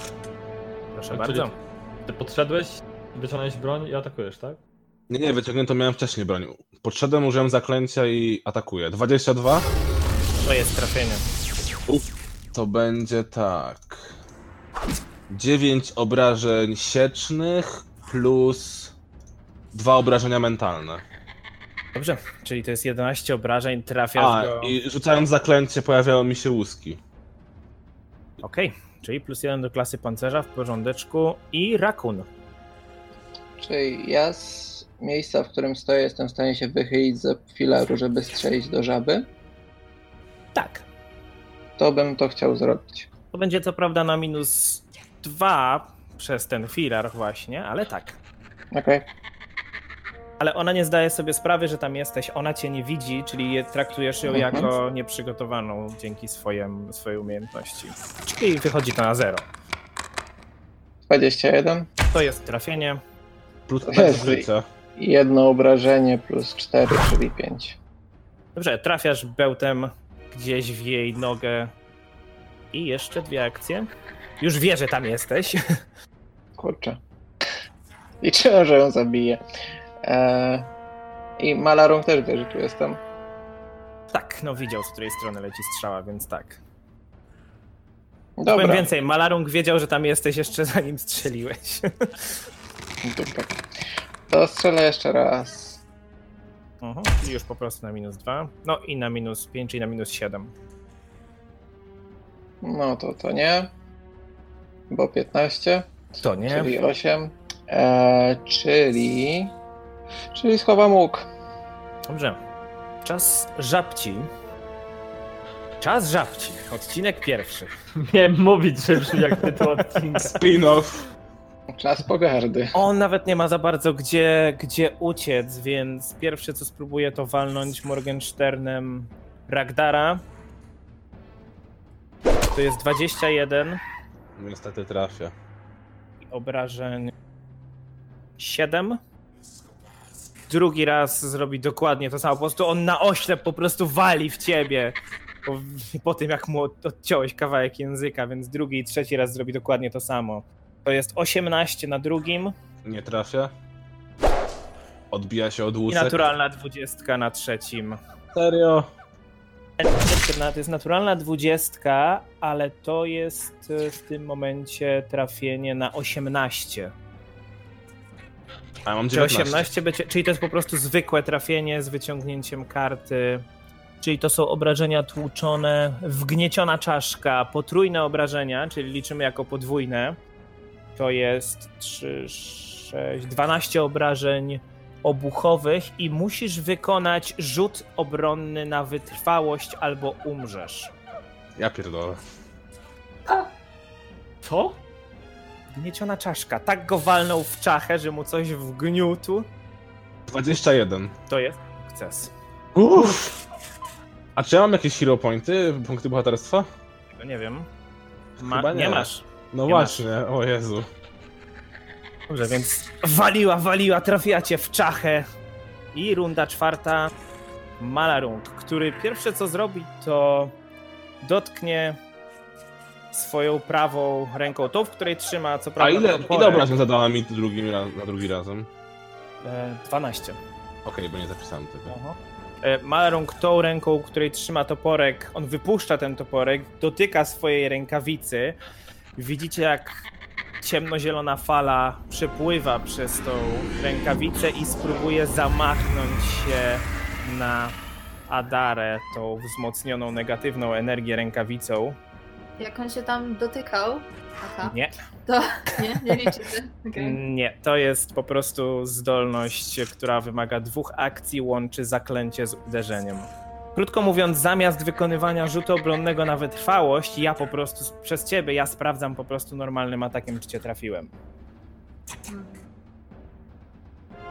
Proszę Czyli bardzo. Ty podszedłeś, wyciągnąłeś broń i atakujesz, tak? Nie, nie, wyciągnięto miałem wcześniej broń. Podszedłem, użyłem zaklęcia i atakuję. 22? To jest trafienie. To będzie tak. 9 obrażeń siecznych plus dwa obrażenia mentalne. Dobrze, czyli to jest 11 obrażeń, trafiasz A, go. i rzucając zaklęcie pojawiały mi się łuski. Okej, czyli plus jeden do klasy pancerza w porządeczku i rakun. Czyli ja z miejsca, w którym stoję, jestem w stanie się wychylić ze filaru, żeby strzelić do żaby. Tak. To bym to chciał zrobić. To będzie co prawda na minus dwa przez ten filar właśnie, ale tak. Okej. Ale ona nie zdaje sobie sprawy, że tam jesteś, ona cię nie widzi, czyli je traktujesz ją Mhm. jako nieprzygotowaną dzięki swojem, swojej umiejętności. Czyli wychodzi to na zero. 21. To jest trafienie. Plus Jezu. Jedno obrażenie plus 4, czyli 5. Dobrze, trafiasz bełtem gdzieś w jej nogę. I jeszcze dwie akcje. Już wie, że tam jesteś. *laughs* Kurczę. Liczyłem, że ją zabiję. Eee, I Malarą też wie, że tu jestem. tak, no widział, z której strony leci strzała, więc tak. Dobra. Powiem więcej, Malarung wiedział, że tam jesteś jeszcze zanim strzeliłeś. *laughs* Dobra. To strzelę jeszcze raz. Mhm, czyli już po prostu na minus 2. No i na minus 5, i na minus 7. No to to nie. Bo 15, To nie. czyli 8. Eee, czyli. Czyli schowam łuk. Dobrze. Czas żabci. Czas żabci. Odcinek pierwszy. *laughs* Miałem mówić, że brzmi jak tytuł odcinka. Spin-off. Czas pogardy. On nawet nie ma za bardzo gdzie, gdzie uciec, więc pierwsze co spróbuję to walnąć Morgensternem Ragdara. To jest 21 Niestety trafia. i obrażeń 7. Drugi raz zrobi dokładnie to samo. Po prostu on na oślep po prostu wali w ciebie. Po, po tym jak mu od- odciąłeś kawałek języka, więc drugi i trzeci raz zrobi dokładnie to samo. To jest 18 na drugim Nie trafia. Odbija się od i łusek. naturalna 20 na trzecim. Serio? To jest naturalna dwudziestka, ale to jest e, w tym momencie trafienie na 18. A mam Czy 19. 18 będzie, czyli to jest po prostu zwykłe trafienie z wyciągnięciem karty. Czyli to są obrażenia tłuczone, wgnieciona czaszka, potrójne obrażenia, czyli liczymy jako podwójne. To jest 3, 6, 12 obrażeń obuchowych i musisz wykonać rzut obronny na wytrwałość albo umrzesz. Ja pierdolę. Co? Gnieciona czaszka. Tak go walnął w czachę, że mu coś wgniótł. 21. To jest sukces. Uff. A czy ja mam jakieś hero pointy, punkty bohaterstwa? Tego nie wiem. Ma, Chyba nie. nie. masz. No Nie właśnie, o Jezu. Dobrze, więc waliła, waliła, trafiła cię w czachę. I runda czwarta. Malarung, który pierwsze co zrobi, to dotknie swoją prawą ręką, tą, w której trzyma, co A prawda ile, toporek. ile obrażeń zadała mi drugim, raz- na drugi razem? E, 12. Okej, bo nie zapisałem tego. E, Malarung tą ręką, której trzyma toporek, on wypuszcza ten toporek, dotyka swojej rękawicy. Widzicie, jak ciemnozielona fala przepływa przez tą rękawicę i spróbuje zamachnąć się na Adarę, tą wzmocnioną negatywną energię rękawicą. Jak on się tam dotykał? Aha. Nie, To *laughs* nie, nie liczycie. Okay. nie, to jest po prostu zdolność, która wymaga dwóch akcji, łączy zaklęcie z uderzeniem. Krótko mówiąc, zamiast wykonywania rzutu obronnego na wytrwałość, ja po prostu przez ciebie, ja sprawdzam po prostu normalnym atakiem, czy cię trafiłem.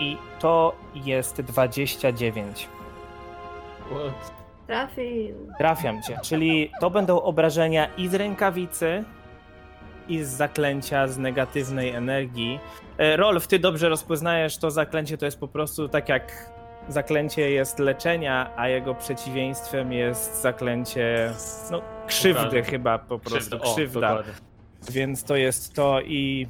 I to jest 29. What? Trafił. Trafiam cię, czyli to będą obrażenia i z rękawicy, i z zaklęcia z negatywnej energii. E, Rolf, ty dobrze rozpoznajesz to zaklęcie, to jest po prostu tak jak zaklęcie jest leczenia, a jego przeciwieństwem jest zaklęcie no, krzywdy chyba po prostu, Krzywda. krzywda. O, dokładnie. Więc to jest to i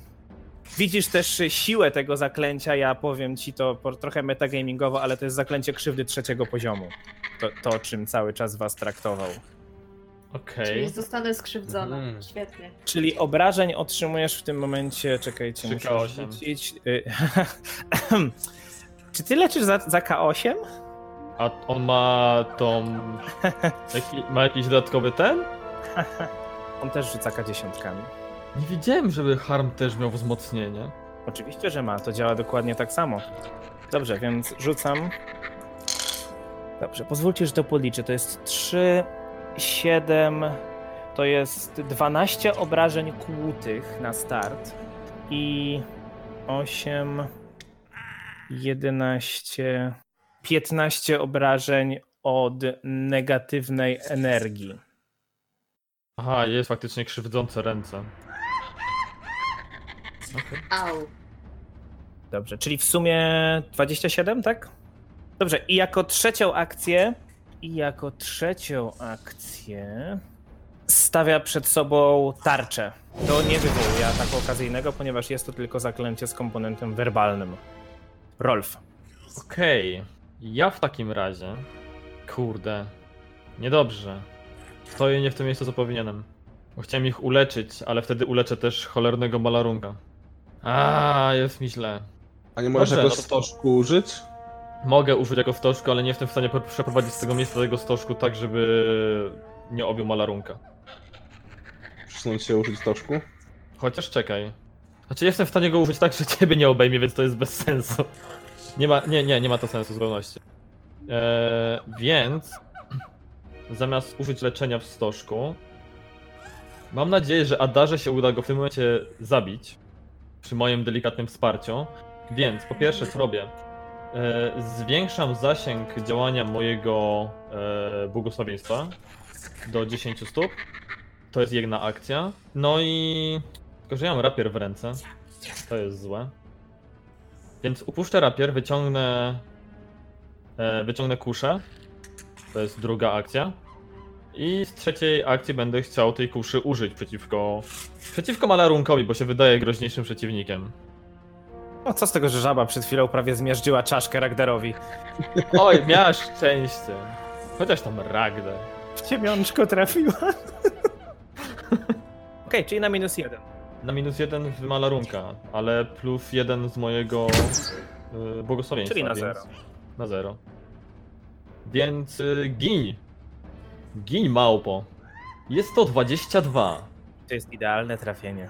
widzisz też siłę tego zaklęcia, ja powiem ci to po- trochę metagamingowo, ale to jest zaklęcie krzywdy trzeciego poziomu. To, to czym cały czas was traktował. Okej. Czyli zostanę skrzywdzona. Mhm. Świetnie. Czyli obrażeń otrzymujesz w tym momencie, czekajcie, muszę K8. rzucić. *laughs* Czy ty leczysz za, za K8? A on ma tą... *laughs* Jaki, ma jakiś dodatkowy ten? On też rzuca K10. Nie widziałem, żeby Harm też miał wzmocnienie. Oczywiście, że ma, to działa dokładnie tak samo. Dobrze, więc rzucam. Dobrze, pozwólcie, że to policzę. To jest 3, 7, to jest 12 obrażeń kłutych na start i 8, 11, 15 obrażeń od negatywnej energii. Aha, jest faktycznie krzywdzące ręce. Au. Dobrze, czyli w sumie 27, tak? Dobrze, i jako trzecią akcję, i jako trzecią akcję stawia przed sobą tarczę. To nie wywołuje ataku okazyjnego, ponieważ jest to tylko zaklęcie z komponentem werbalnym. Rolf. Okej. Ja w takim razie... Kurde. Niedobrze. Stoję nie w tym miejscu, co powinienem. Bo chciałem ich uleczyć, ale wtedy uleczę też cholernego malarunga. A, jest mi źle. A nie możesz Dobrze, jako no to- stożku użyć? Mogę użyć jako stożku, ale nie jestem w stanie przeprowadzić z tego miejsca tego stożku tak, żeby nie objął malarunka. Przesunąć się użyć stożku? Chociaż czekaj. Znaczy jestem w stanie go użyć tak, że ciebie nie obejmie, więc to jest bez sensu. Nie ma, nie, nie, nie ma to sensu zupełności. Eee, więc zamiast użyć leczenia w stożku, mam nadzieję, że Adarze się uda go w tym momencie zabić przy moim delikatnym wsparciu. Więc po pierwsze co robię? Eee, zwiększam zasięg działania mojego e, błogosławieństwa do 10 stóp. To jest jedna akcja. No i. Tylko, że ja mam rapier w ręce. To jest złe. Więc upuszczę rapier, wyciągnę. E, wyciągnę kuszę. To jest druga akcja. I z trzeciej akcji będę chciał tej kuszy użyć przeciwko. Przeciwko malarunkowi, bo się wydaje groźniejszym przeciwnikiem. No co z tego, że żaba przed chwilą prawie zmiażdżyła czaszkę Ragdarowi. Oj, miałaś szczęście. Chociaż tam Ragdar. W ciemiączko trafiła. *laughs* Okej, czyli na minus jeden. Na minus jeden w malarunka, ale plus jeden z mojego y, błogosławieństwa. Czyli na więc- zero. Na zero. Więc y, gin. Gin małpo. Jest to 22. To jest idealne trafienie.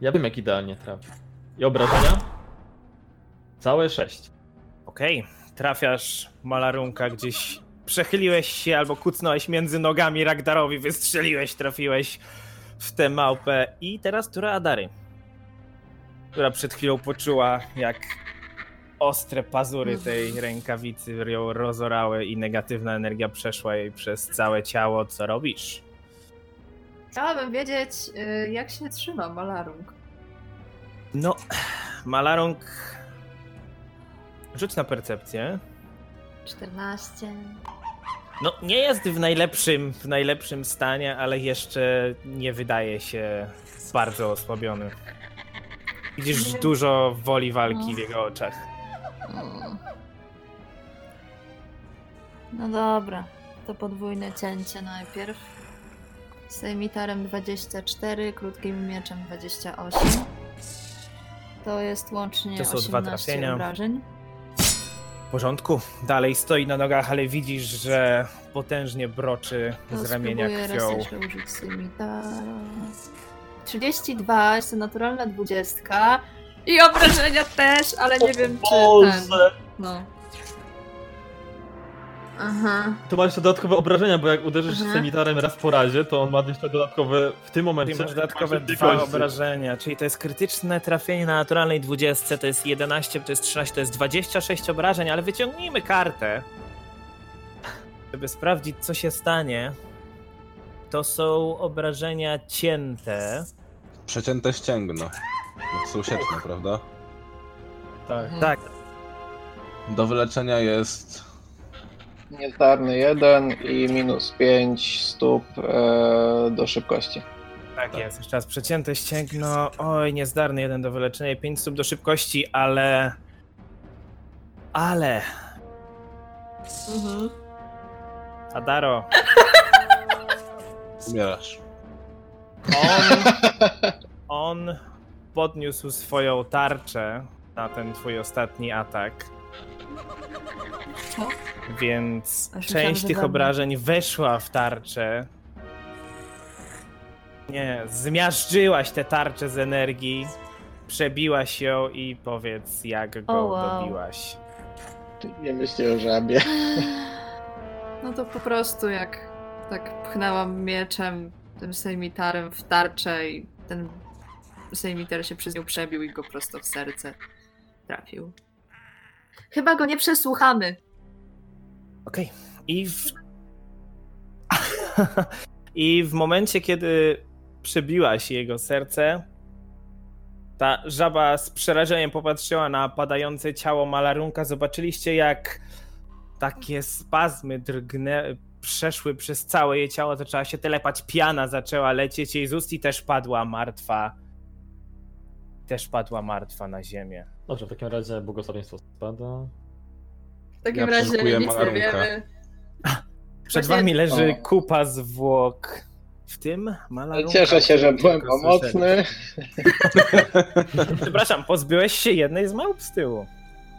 Ja wiem jak idealnie trafię. I obrażenia? Całe 6. Okej, trafiasz malarunka gdzieś. Przechyliłeś się albo kucnąłeś między nogami Ragdarowi, wystrzeliłeś, trafiłeś w tę małpę. I teraz tura Adary, która przed chwilą poczuła, jak ostre pazury tej rękawicy ją rozorały i negatywna energia przeszła jej przez całe ciało. Co robisz? Chciałabym wiedzieć, y, jak się trzyma Malarung. No, Malarong. Rzuć na percepcję. 14. No, nie jest w najlepszym, w najlepszym stanie, ale jeszcze nie wydaje się bardzo osłabiony. Widzisz dużo woli walki w jego oczach. No dobra, to podwójne cięcie najpierw. Sejmitarem 24, krótkim mieczem 28. To jest łącznie To są dwa 18 trafienia. obrażeń. W porządku. Dalej stoi na nogach, ale widzisz, że potężnie broczy To z ramienia spróbuję krwią. sejmitara. 32, jest to naturalna 20. I obrażenia też, ale nie wiem czy ten. No. Aha. To ma jeszcze dodatkowe obrażenia, bo jak uderzysz Aha. semitarem raz po razie, to on ma jeszcze dodatkowe w tym momencie. Masz dodatkowe masz dwa obrażenia, czyli to jest krytyczne trafienie na naturalnej 20, to jest 11, to jest 13, to jest 26 obrażeń, ale wyciągnijmy kartę, żeby sprawdzić co się stanie. To są obrażenia cięte. Przecięte ścięgno. No są sieczne, prawda? Tak. Tak, Do wyleczenia jest... Niezdarny 1 i minus 5 stóp e, do szybkości. tak jest. Jeszcze raz przecięte ścięgno. Oj, niezdarny jeden do wyleczenia i 5 stóp do szybkości, ale... Ale... Mhm. Adaro, *laughs* Umierasz. On, on podniósł swoją tarczę na ten twój ostatni atak. Co? Więc Aż część tych obrażeń weszła w tarczę. Nie, zmiażdżyłaś tę tarczę z energii, przebiłaś ją i powiedz, jak go O, wow. dobiłaś. Nie myślę o żabie. No to po prostu jak tak pchnęłam mieczem, tym sejmitarem w tarczę i ten sejmiter się przez nią przebił i go prosto w serce trafił. Chyba go nie przesłuchamy. Okej. I w... *laughs* I w momencie, kiedy przebiłaś jego serce, ta żaba z przerażeniem popatrzyła na padające ciało malarunka. Zobaczyliście, jak takie spazmy drgnę, przeszły przez całe jej ciało, zaczęła się telepać, piana zaczęła lecieć jej z ust i też padła martwa. Też padła martwa na ziemię. Dobrze, w takim razie błogosławieństwo spada. W takim Ja razie nic nie wiemy. Przed Właśnie- wami leży O. kupa zwłok. W tym malarunka. Cieszę się, że byłem pomocny. *laughs* Przepraszam, pozbyłeś się jednej z małp z tyłu.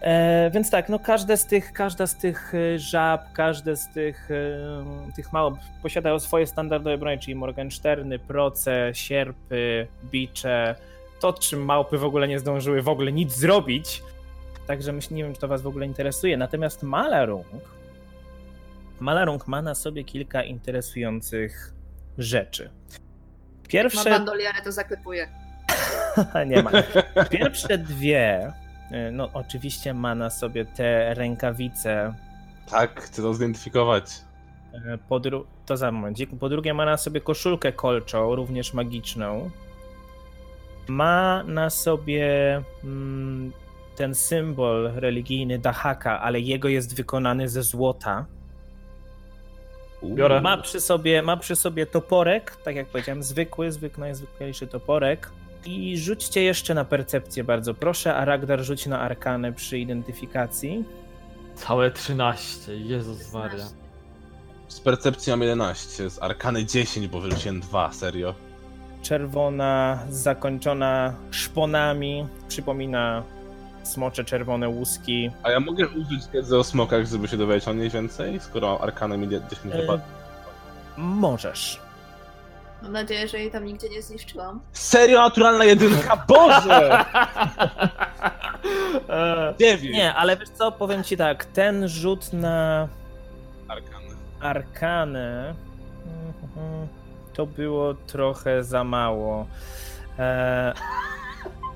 E, więc tak, no każde z tych, każda z tych e, żab, każde z tych, e, tych małp posiadają swoje standardowe broń, czyli Morgensterny, proce, sierpy, bicze. To, czym małpy w ogóle nie zdążyły w ogóle nic zrobić. Także myślę, nie wiem, czy to was w ogóle interesuje. Natomiast Malarung, Malarung ma na sobie kilka interesujących rzeczy. Ma Pierwsze... bandoliarę, to zaklepuje. *laughs* nie ma. *laughs* Pierwsze dwie, y, no oczywiście ma na sobie te rękawice. Tak, chcę to zidentyfikować. y, Po dru- to za momencik. Po drugie ma na sobie koszulkę kolczą, również magiczną. Ma na sobie mm, ten symbol religijny Dahaka, ale jego jest wykonany ze złota. Biorę. Ma przy sobie, ma przy sobie toporek, tak jak powiedziałem, zwykły, zwykły, najzwyklejszy toporek. I rzućcie jeszcze na percepcję, bardzo proszę, a Ragdar rzuć na arkanę przy identyfikacji. Całe 13, Jezus Maria. Z percepcji mam 11, z arkany 10, bo wyrzuciłem 2, serio. Czerwona, zakończona szponami, przypomina smocze czerwone łuski. A ja mogę użyć wiedzy o smokach, żeby się dowiedzieć o niej więcej, skoro arkanem mi 10 E, wypadł. Możesz. Mam nadzieję, że jej tam nigdzie nie zniszczyłam. Serio, naturalna jedynka, Boże! E, 9! Nie, ale wiesz co, powiem ci tak, ten rzut na Arkany. arkanę. mhm, to było trochę za mało. E,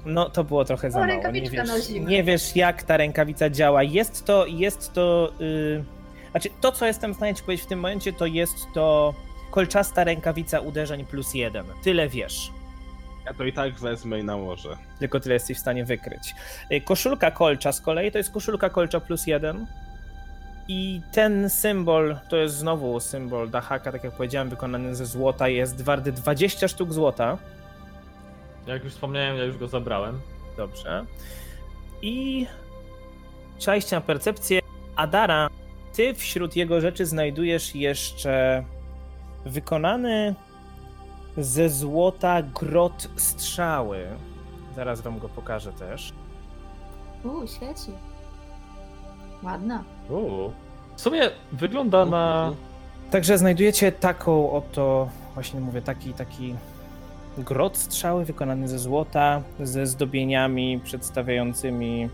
no, to było trochę za mało. Nie wiesz, nie wiesz, jak ta rękawica działa. Jest to, jest to. y, znaczy, to, co jestem w stanie ci powiedzieć w tym momencie, to jest to kolczasta rękawica uderzeń plus jeden. Tyle wiesz. Ja to i tak wezmę i nałożę. Tylko tyle jesteś w stanie wykryć. Y, Koszulka kolcza z kolei to jest koszulka kolcza plus jeden. I ten symbol, to jest znowu symbol Dahaka, tak jak powiedziałem, wykonany ze złota, jest warty 20 sztuk złota. Jak już wspomniałem, ja już go zabrałem. Dobrze. I czajście na percepcję. Adara, ty wśród jego rzeczy znajdujesz jeszcze wykonany ze złota grot strzały. Zaraz wam go pokażę też. Uuu, świeci. Ładna. Uuu. W sumie wygląda na. Także znajdujecie taką oto, właśnie mówię, taki, taki grot strzały wykonany ze złota, ze zdobieniami przedstawiającymi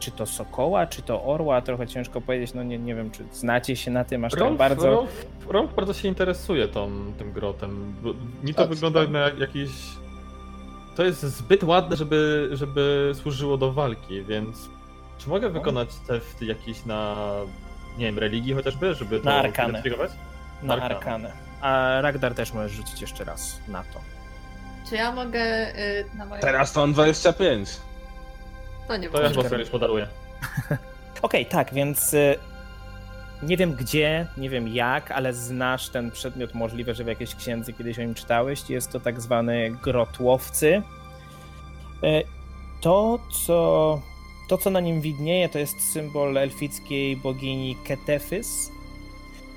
czy to sokoła, czy to orła, trochę ciężko powiedzieć, no nie, nie wiem, czy znacie się na tym aż tak Rolf, bardzo. Rolf, Rolf bardzo się interesuje tą, tym grotem. bo Mi to Tak, wygląda tak. na jakiś. To jest zbyt ładne, żeby, żeby służyło do walki, więc. Czy mogę wykonać test jakiś na. Nie wiem, religii chociażby, żeby to Na arkanę. na Arkanę. A Ragdar też możesz rzucić jeszcze raz na to. Czy ja mogę y, na moją... Teraz to on 25. To nie To ja chyba sobie już podaruję. *laughs* Okej, tak, więc y, nie wiem gdzie, nie wiem jak, ale znasz ten przedmiot, możliwe, że w jakiejś księdze kiedyś o nim czytałeś. Jest to tak zwany grot łowcy. Y, To, co, to, co na nim widnieje, to jest symbol elfickiej bogini Ketefys.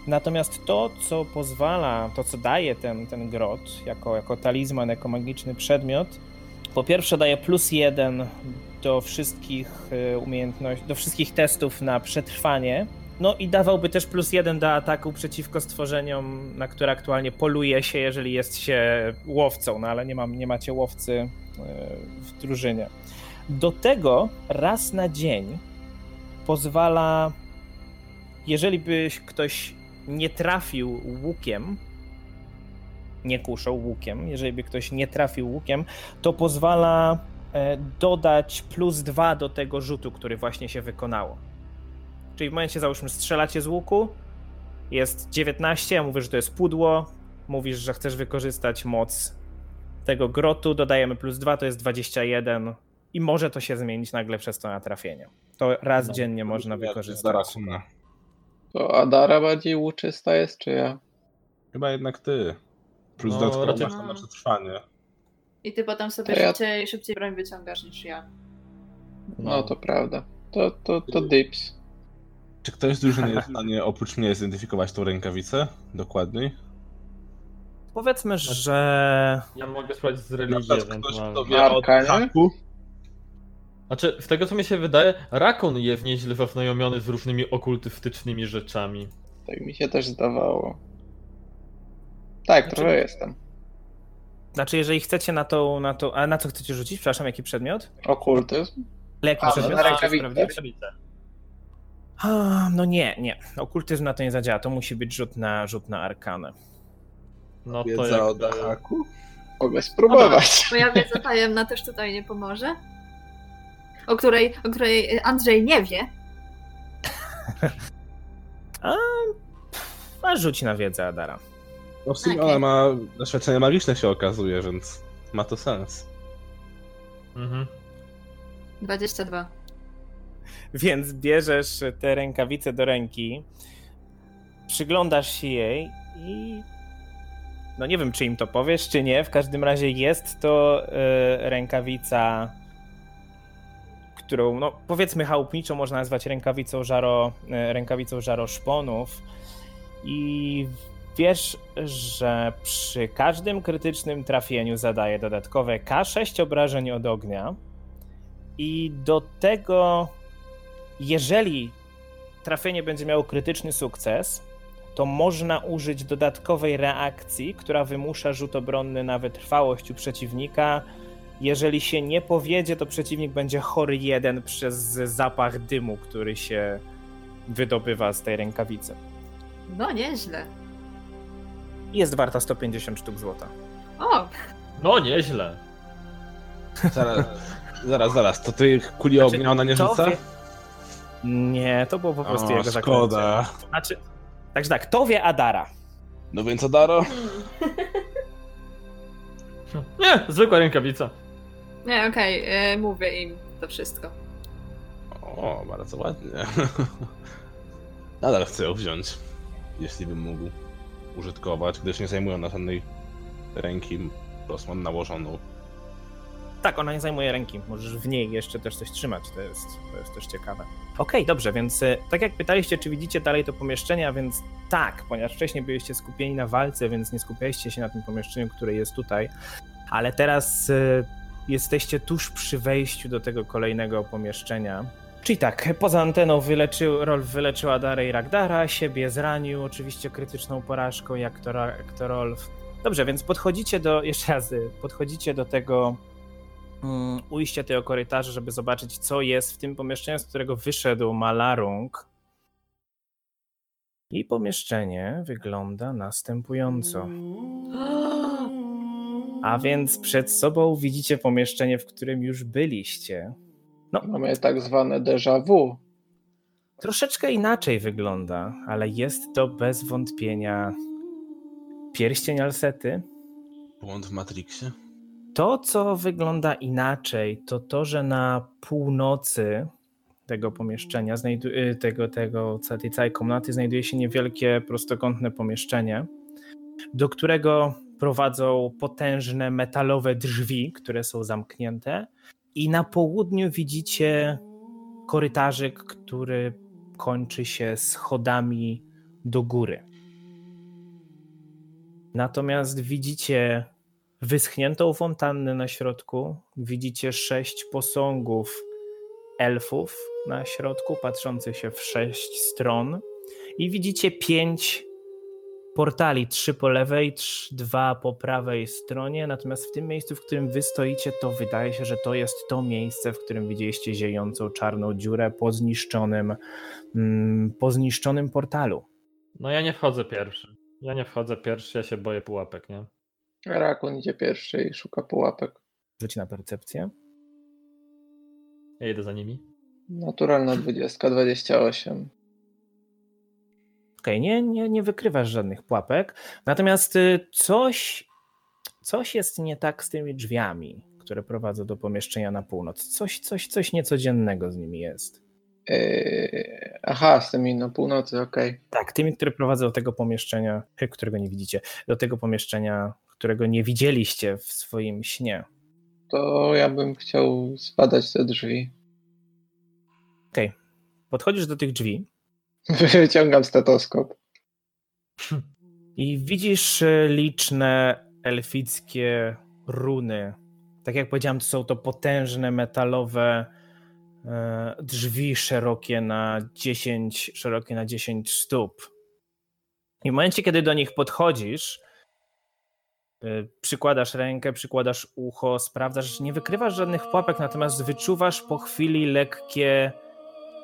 Natomiast to, co pozwala, to, co daje ten, ten grot jako, jako talizman, jako magiczny przedmiot, po pierwsze daje plus jeden do wszystkich e, umiejętności, do wszystkich testów na przetrwanie. No i dawałby też plus jeden do ataku przeciwko stworzeniom, na które aktualnie poluje się, jeżeli jest się łowcą, no ale nie, mam, nie macie łowcy e, w drużynie. Do tego raz na dzień pozwala, jeżeli by ktoś nie trafił łukiem, nie kuszą łukiem, jeżeli by ktoś nie trafił łukiem, to pozwala e, dodać plus dwa do tego rzutu, który właśnie się wykonało. Czyli w momencie, załóżmy, strzelacie z łuku, jest 19, ja mówię, że to jest pudło, mówisz, że chcesz wykorzystać moc tego grotu, dodajemy plus 2, to jest 21 i może to się zmienić nagle przez to na trafienie. To raz No. dziennie można wykorzystać. Zarakuna. To Adara bardziej łuczysta jest, czy ja? Chyba jednak ty. Plus No, dodatkowo raczej- masz to na przetrwanie. I ty potem sobie ja- szybciej, szybciej broń wyciągasz niż ja. No to prawda. To, to, to dips. Czy ktoś z drużyny jest w *laughs* stanie oprócz mnie zidentyfikować tą rękawicę dokładniej? Powiedzmy, że Ja mogę sprawdzić z religii przykład ktoś, ewentualnie. kto wie o Arkanie? haku? Znaczy, z tego co mi się wydaje, Rakon jest nieźle zaznajomiony z różnymi okultystycznymi rzeczami. Tak mi się też zdawało. Tak, Znaczy- trochę jestem. Znaczy, jeżeli chcecie na to, na to. A na co chcecie rzucić? Przepraszam, jaki przedmiot? Okultyzm? Ale jaki A, przedmiot? na rękawicę. A, no nie, nie. Okultyzm na to nie zadziała. To musi być rzut na, rzut na arkanę. No to Wiedza o jakby... haku? Mogę spróbować. Moja wiedza tajemna też tutaj nie pomoże. O której, o której Andrzej nie wie. *laughs* A, a rzuć na wiedzę, Adara. No w sumie Okej. ona ma doświadczenie magiczne się okazuje, więc ma to sens. Mhm. 22. Więc bierzesz te rękawice do ręki, przyglądasz się jej i. No nie wiem, czy im to powiesz, czy nie. W każdym razie jest to e, rękawica, którą, no powiedzmy chałupniczo można nazwać rękawicą żaro, e, rękawicą żaro szponów. I wiesz, że przy każdym krytycznym trafieniu zadaje dodatkowe K6 obrażeń od ognia. I do tego jeżeli trafienie będzie miało krytyczny sukces, to można użyć dodatkowej reakcji, która wymusza rzut obronny na wytrwałość u przeciwnika. Jeżeli się nie powiedzie, to przeciwnik będzie chory jeden przez zapach dymu, który się wydobywa z tej rękawicy. No nieźle. i jest warta 150 sztuk złota. O, No, nieźle. Zaraz, zaraz, zaraz, to ty kuli Znaczy, ognia ona nie to rzuca? wie- Nie, to było po prostu O, jego zaklęcie. szkoda. Znaczy, także tak, to wie Adara. No więc Adaro? Nie, zwykła rękawica. Nie, okej, e, mówię im to wszystko. O, bardzo ładnie. *laughs* Nadal chcę ją wziąć, jeśli bym mógł użytkować, gdyż nie zajmują na żadnej ręki, po prostu mam nałożoną. Tak, ona nie zajmuje ręki. Możesz w niej jeszcze też coś trzymać. To jest, to jest też ciekawe. Okej, dobrze, więc e, tak jak pytaliście, czy widzicie dalej to pomieszczenie, a więc tak, ponieważ wcześniej byliście skupieni na walce, więc nie skupialiście się na tym pomieszczeniu, które jest tutaj, ale teraz e, jesteście tuż przy wejściu do tego kolejnego pomieszczenia. Czyli tak, poza anteną wyleczył, Rolf wyleczył Adarę i Ragdara, siebie zranił oczywiście krytyczną porażką, jak to, jak to Rolf. Dobrze, więc podchodzicie do, jeszcze raz, podchodzicie do tego mm, ujścia tego korytarza, żeby zobaczyć, co jest w tym pomieszczeniu, z którego wyszedł Malarung. I pomieszczenie wygląda następująco. *gasps* A więc przed sobą widzicie pomieszczenie, w którym już byliście. No, Mamy tak zwane déjà vu. troszeczkę inaczej wygląda, ale jest to bez wątpienia pierścień Alsety. Błąd w Matrixie? To, co wygląda inaczej, to to, że na północy tego pomieszczenia, y, tego, tego, tej całej komnaty znajduje się niewielkie prostokątne pomieszczenie, do którego prowadzą potężne metalowe drzwi, które są zamknięte i na południu widzicie korytarzyk, który kończy się schodami do góry. Natomiast widzicie wyschniętą fontannę na środku, widzicie sześć posągów elfów na środku, patrzących się w sześć stron i widzicie pięć portali, trzy po lewej, trz- dwa po prawej stronie, natomiast w tym miejscu, w którym wy stoicie, to wydaje się, że to jest to miejsce, w którym widzieliście ziejącą czarną dziurę po zniszczonym, mm, po zniszczonym portalu. No ja nie wchodzę pierwszy. Ja nie wchodzę pierwszy, ja się boję pułapek, nie? Rakun idzie pierwszy i szuka pułapek. Rzuć na percepcję. Ja idę za nimi. Naturalna 20, 28. Okej, nie, nie, nie wykrywasz żadnych pułapek. Natomiast y, coś, coś jest nie tak z tymi drzwiami, które prowadzą do pomieszczenia na północ. Coś, coś, coś niecodziennego z nimi jest. Yy, aha, z tymi na północy, okej. Tak, tymi, które prowadzą do tego pomieszczenia, e, którego nie widzicie, do tego pomieszczenia, którego nie widzieliście w swoim śnie. To ja bym chciał zbadać te drzwi. Podchodzisz do tych drzwi *laughs* Wyciągam stetoskop. i widzisz e, liczne elfickie runy. Tak jak powiedziałem, to są to potężne metalowe e, drzwi szerokie na 10, szerokie na 10 stóp. I w momencie, kiedy do nich podchodzisz, e, przykładasz rękę, przykładasz ucho, sprawdzasz, nie wykrywasz żadnych pułapek, natomiast wyczuwasz po chwili lekkie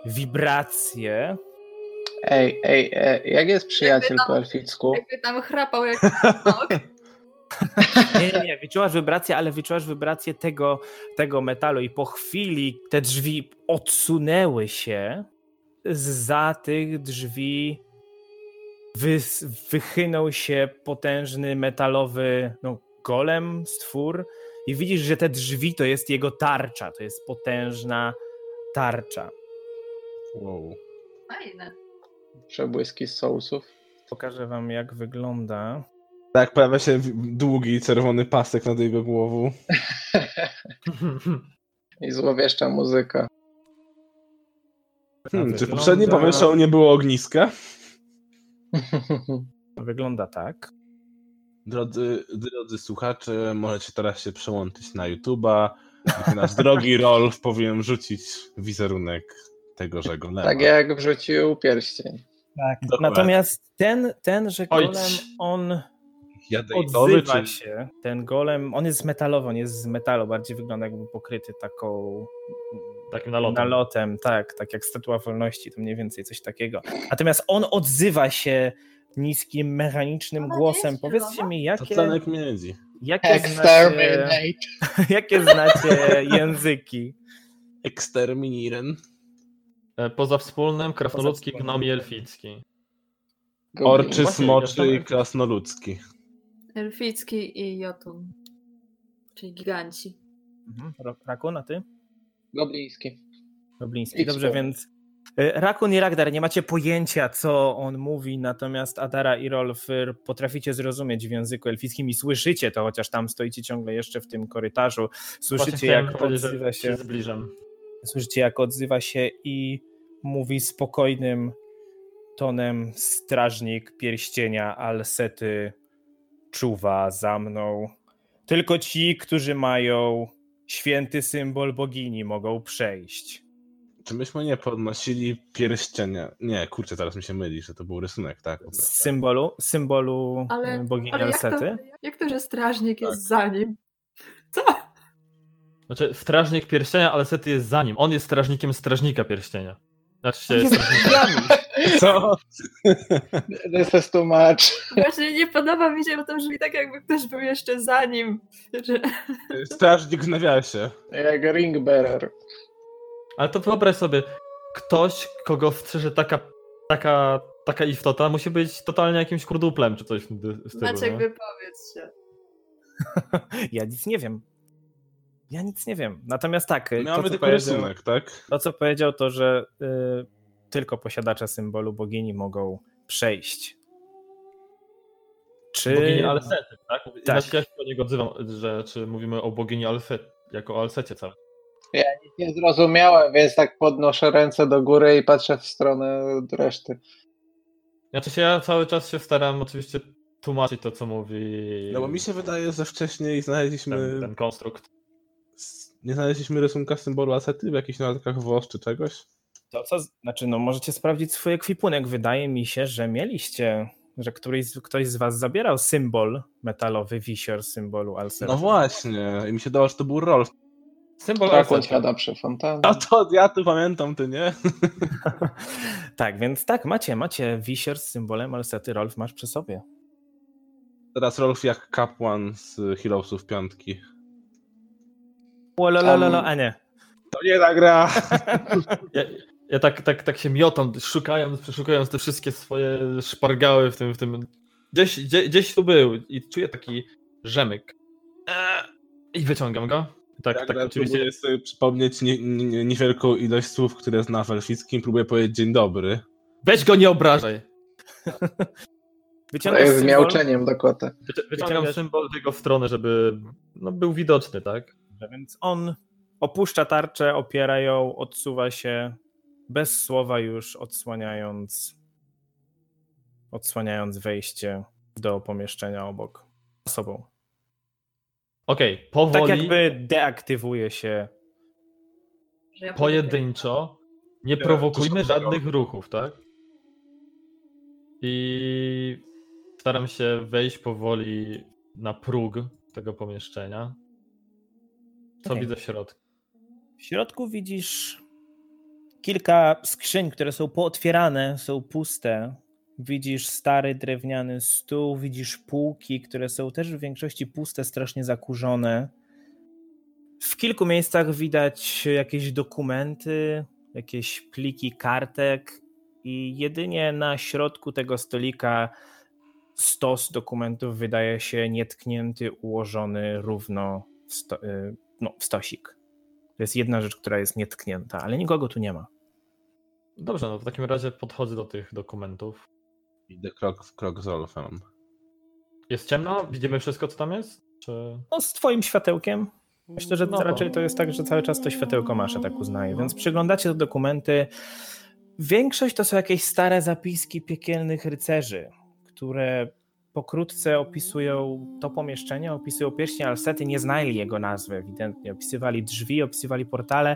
wibracje. Ej, ej, ej, jak jest przyjaciel tam- po elficku? Jakby tam chrapał jak. *laughs* Nie, nie, nie, wyczułaś wibrację, ale wyczułaś wibrację tego, tego metalu i po chwili te drzwi odsunęły się. Za tych drzwi wys, wychynął się potężny metalowy no, golem, stwór i widzisz, że te drzwi to jest jego tarcza, to jest potężna tarcza. Wow. Fajne. Przebłyski z sousów. Pokażę wam jak wygląda. Tak, pojawia się długi czerwony pasek nad jego głową. I złowieszcza muzyka. Hmm, czy w Wygląda- poprzednim pomieszczeniu nie było ogniska? *laughs* Wygląda tak. Drodzy, drodzy słuchacze, możecie teraz się przełączyć na YouTube'a. Nasz drogi *laughs* Rolf powinien rzucić wizerunek tegoże golema. tak jak wrzucił pierścień. Tak. Dokładnie. Natomiast ten, ten, że Oj. golem, on odzywa czy... się. Ten golem, on jest metalowy, on jest z metalu, bardziej wygląda jakby pokryty taką Takim nalotem. nalotem, tak, tak jak Statua Wolności, to mniej więcej coś takiego. Natomiast on odzywa się niskim, mechanicznym głosem. Powiedzcie zielona? mi, To jakie, tlenek miedzi. jakie, znacie, *laughs* jakie znacie języki? Eksterminiren. E, Poza wspólnym, krasnoludzki, gnom i elficki. Orczy, Właśnie, smoczy i krasnoludzki. Elficki i Jotun. Czyli giganci. Mhm. Ra- Rakun, a ty? Gobliński. Robliński. I Dobrze, więc y, Rakun i Ragdar nie macie pojęcia, co on mówi, natomiast Adara i Rolf potraficie zrozumieć w języku elfickim i słyszycie to, chociaż tam stoicie ciągle jeszcze w tym korytarzu. Słyszycie, jak odzywa się. zbliżam. Słyszycie, jak odzywa się i mówi spokojnym tonem strażnik pierścienia Alsety czuwa za mną. Tylko ci, którzy mają święty symbol bogini, mogą przejść. Czy myśmy nie podnosili pierścienia? Nie, kurczę, teraz mi się myli, że to był rysunek, tak? prostu. Symbolu, symbolu Ale, y, bogini ale jak, to, Alsety. jak to, że strażnik Tak. jest za nim? Co? Znaczy, strażnik pierścienia, ale Sety jest za nim. On jest strażnikiem strażnika pierścienia. Znaczy się, Jest. *laughs* Co? This is too much. Właśnie nie podoba mi się, bo to brzmi tak, jakby ktoś był jeszcze za nim. Że... Strażnik w nawiasie. Jak ring bearer. Ale to wyobraź sobie, ktoś, kogo strzeże taka, taka, taka istota, musi być totalnie jakimś kurduplem, czy coś w tym stylu. Maciek, nie? wypowiedz się. *laughs* Ja nic nie wiem. Ja nic nie wiem. Natomiast tak, My mamy tylko rysunek, tak? to co powiedział, to że y, tylko posiadacze symbolu bogini mogą przejść. Czy Bogini Alsety, tak? Tak. Znaczy, ja się do niego odzywam, że czy mówimy o bogini Alset, jako o Alsecie całe. Ja nic nie zrozumiałem, więc tak podnoszę ręce do góry i patrzę w stronę reszty. Znaczy się ja cały czas się staram oczywiście tłumaczyć to, co mówi No bo mi się wydaje, że wcześniej znaleźliśmy... ten, ten konstrukt. Nie znaleźliśmy rysunka symbolu asety w jakichś notatkach WOS czy czegoś? to co, znaczy no możecie sprawdzić swój ekwipunek. Wydaje mi się, że mieliście, że któryś, z- ktoś z was zabierał symbol metalowy, wisior symbolu Alsety. No właśnie, i mi się dało, że to był Rolf. Symbol Tak, siada przy fontannie. A to ja tu pamiętam, ty nie? *laughs* tak, więc tak, macie, macie wisior z symbolem Alsety. Rolf masz przy sobie. Teraz Rolf jak kapłan z Heroesów piątki. Łololololo, a nie. To nie ta gra! *laughs* Ja, ja tak, tak, tak się miotam, szukając, przeszukając te wszystkie swoje szpargały w tym, w tym. Gdzieś, gdzie, gdzieś tu był i czuję taki rzemyk. Eee, I wyciągam go. I tak, tak, gra oczywiście. próbuję sobie przypomnieć nie, nie, niewielką ilość słów, które zna w elfickim. Próbuję powiedzieć dzień dobry. Weź go, nie obrażaj. *laughs* To Wyciągasz jest z symbol, miauczeniem do kota. Wyci- Wyciągam symbol w jego stronę, żeby no, był widoczny, tak? Więc on opuszcza tarczę, opiera ją, odsuwa się bez słowa już odsłaniając odsłaniając wejście do pomieszczenia obok sobą. Okej, powoli, Tak jakby deaktywuje się. Pojedynczo, nie Nie, prowokujmy żadnych ruchów, tak? I staram się wejść powoli na próg tego pomieszczenia. Co Okej. widzę w środku? W środku widzisz kilka skrzyń, które są pootwierane, są puste. Widzisz stary drewniany stół, widzisz półki, które są też w większości puste, strasznie zakurzone. W kilku miejscach widać jakieś dokumenty, jakieś pliki kartek i jedynie na środku tego stolika stos dokumentów wydaje się nietknięty, ułożony równo w, sto, y, no, w stosik. To jest jedna rzecz, która jest nietknięta, ale nikogo tu nie ma. Dobrze, no w takim razie podchodzę do tych dokumentów. Idę krok w krok z Rolfem. Jest ciemno? Widzimy wszystko, co tam jest? Czy... No, z twoim światełkiem. Myślę, że No to- raczej to jest tak, że cały czas to światełko masz, ja tak uznaję. Więc przyglądacie te dokumenty. Większość to są jakieś stare zapiski piekielnych rycerzy, które pokrótce opisują to pomieszczenie, opisują pierścień Alsety, nie znali jego nazwy ewidentnie. Opisywali drzwi, opisywali portale,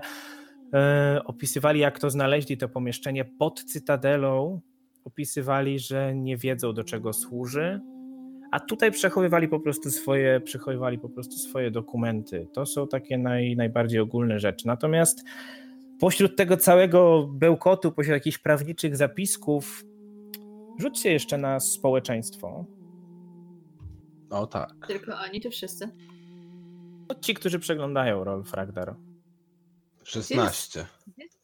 e, opisywali jak to znaleźli to pomieszczenie pod cytadelą, opisywali, że nie wiedzą do czego służy, a tutaj przechowywali po prostu swoje, przechowywali po prostu swoje dokumenty. To są takie naj, najbardziej ogólne rzeczy. Natomiast pośród tego całego bełkotu, pośród jakichś prawniczych zapisków, Rzućcie jeszcze na społeczeństwo. O tak. Tylko oni, czy wszyscy? Ci, którzy przeglądają Rolf Ragnar. 16.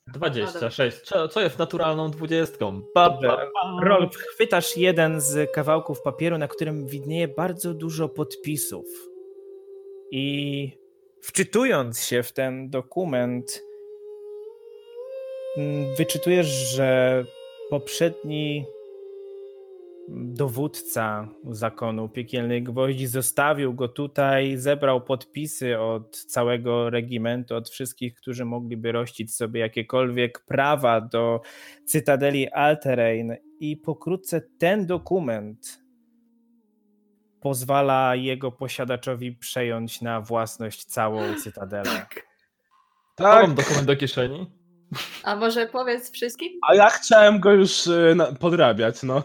26. Co, co jest naturalną dwudziestką? Rolf, chwytasz jeden z kawałków papieru, na którym widnieje bardzo dużo podpisów. I wczytując się w ten dokument, mm, wyczytujesz, że poprzedni dowódca zakonu Piekielnej Gwoździ zostawił go tutaj, zebrał podpisy od całego regimentu, od wszystkich, którzy mogliby rościć sobie jakiekolwiek prawa do Cytadeli Alterain i pokrótce ten dokument pozwala jego posiadaczowi przejąć na własność całą Cytadelę. Chowam dokument do kieszeni. A może powiedz wszystkim? A ja chciałem go już y, podrabiać, no.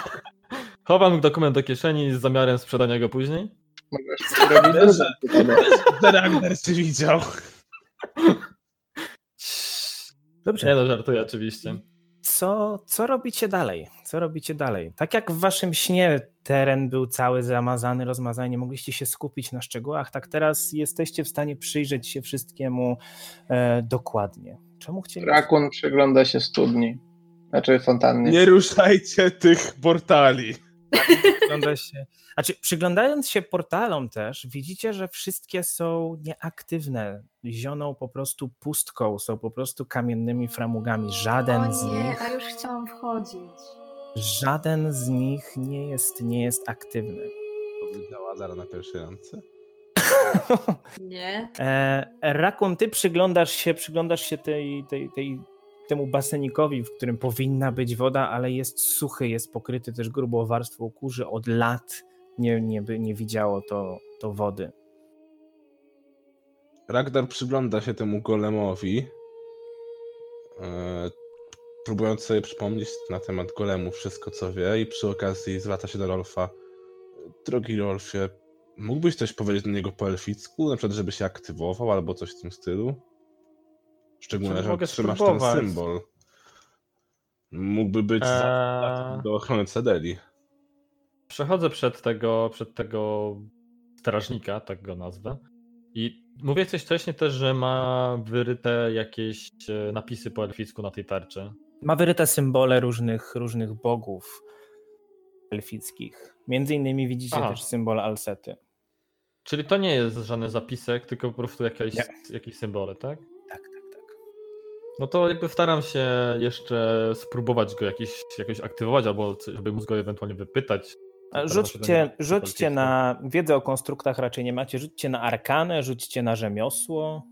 *laughs* Chowam dokument do kieszeni z zamiarem sprzedania go później. Ragnar cię widział. Dobrze. Nie no, żartuję oczywiście. co, co robicie dalej? Co robicie dalej? Tak jak w waszym śnie teren był cały zamazany, rozmazany, nie mogliście się skupić na szczegółach, tak teraz jesteście w stanie przyjrzeć się wszystkiemu e, dokładnie. Czemu chcieliście? Rakun przygląda się studni. Znaczy fontannie. Nie ruszajcie tych portali. Przygląda się, znaczy, przyglądając się portalom też, widzicie, że wszystkie są nieaktywne. Zioną po prostu pustką, są po prostu kamiennymi framugami. Żaden o z nie, nich, a już chciałam wchodzić. żaden z nich nie jest, nie jest aktywny. Powiedziała Zara na pierwszej randce. *laughs* Nie. E, Rakun, ty przyglądasz się, przyglądasz się tej, tej, tej, temu basenikowi, w którym powinna być woda, ale jest suchy, jest pokryty też grubą warstwą kurzy. Od lat nie, nie, by, nie widziało to, to wody. Ragnar przygląda się temu golemowi, e, próbując sobie przypomnieć na temat golemu wszystko, co wie i przy okazji zwraca się do Rolfa. Drogi Rolfie, mógłbyś coś powiedzieć do niego po elficku, na przykład, żeby się aktywował albo coś w tym stylu? Szczególnie, że trzymasz ten spróbować? symbol. Mógłby być Eee, do ochrony Cedeli. przechodzę przed tego, przed tego strażnika, tak go nazwę. I mówię coś wcześniej też, że ma wyryte jakieś e, napisy po elficku na tej tarczy. Ma wyryte symbole różnych, różnych bogów elfickich. Między innymi widzicie Aha. też symbol Alsety. Czyli to nie jest żaden zapisek, tylko po prostu jakieś, Nie. jakieś symbole, tak? Tak, tak, tak. No to jakby staram się jeszcze spróbować go jakiś, jakoś aktywować, albo żeby móc go ewentualnie wypytać. Rzućcie, rzućcie na wiedzę o konstruktach raczej nie macie, rzućcie na arkanę, rzućcie na rzemiosło,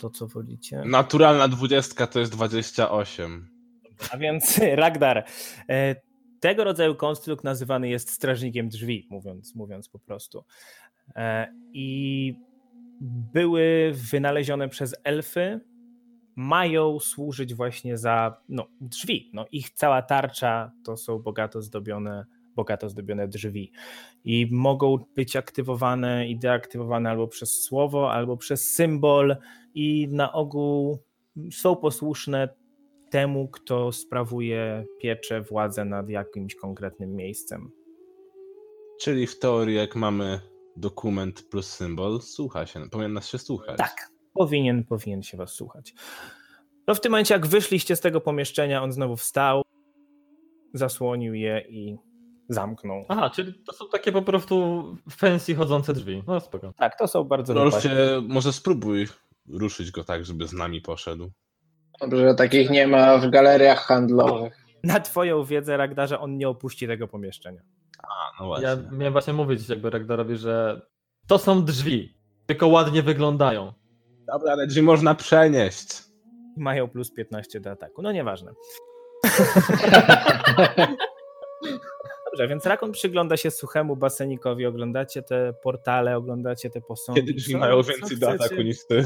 to co wolicie. Naturalna dwudziestka to jest 28. A więc *laughs* Ragdar, e, tego rodzaju konstrukt nazywany jest strażnikiem drzwi, mówiąc, mówiąc po prostu. E, I były wynalezione przez elfy, mają służyć właśnie za no, drzwi. No, ich cała tarcza to są bogato zdobione, bogato zdobione drzwi. I mogą być aktywowane i deaktywowane albo przez słowo, albo przez symbol, i na ogół są posłuszne temu, kto sprawuje pieczę, władzę nad jakimś konkretnym miejscem. Czyli w teorii, jak mamy dokument plus symbol, słucha się, powinien nas się słuchać. Tak, powinien, powinien się was słuchać. No w tym momencie, jak wyszliście z tego pomieszczenia, on znowu wstał, zasłonił je i zamknął. Aha, czyli to są takie po prostu fancy chodzące drzwi. No spoko. Tak, to są bardzo. Rolfie, może spróbuj ruszyć go tak, żeby z nami poszedł. Dobrze, że takich nie ma w galeriach handlowych. Na twoją wiedzę, Ragdarze, on nie opuści tego pomieszczenia. A, no właśnie. Ja miałem właśnie mówić jakby Ragnarowi, że to są drzwi, tylko ładnie wyglądają. Dobra, ale drzwi można przenieść. Mają plus 15 do ataku. No nieważne. *laughs* Dobrze, więc Rakon przygląda się suchemu basenikowi, oglądacie te portale, oglądacie te posągi. Kiedy drzwi mają więcej do ataku niż ty.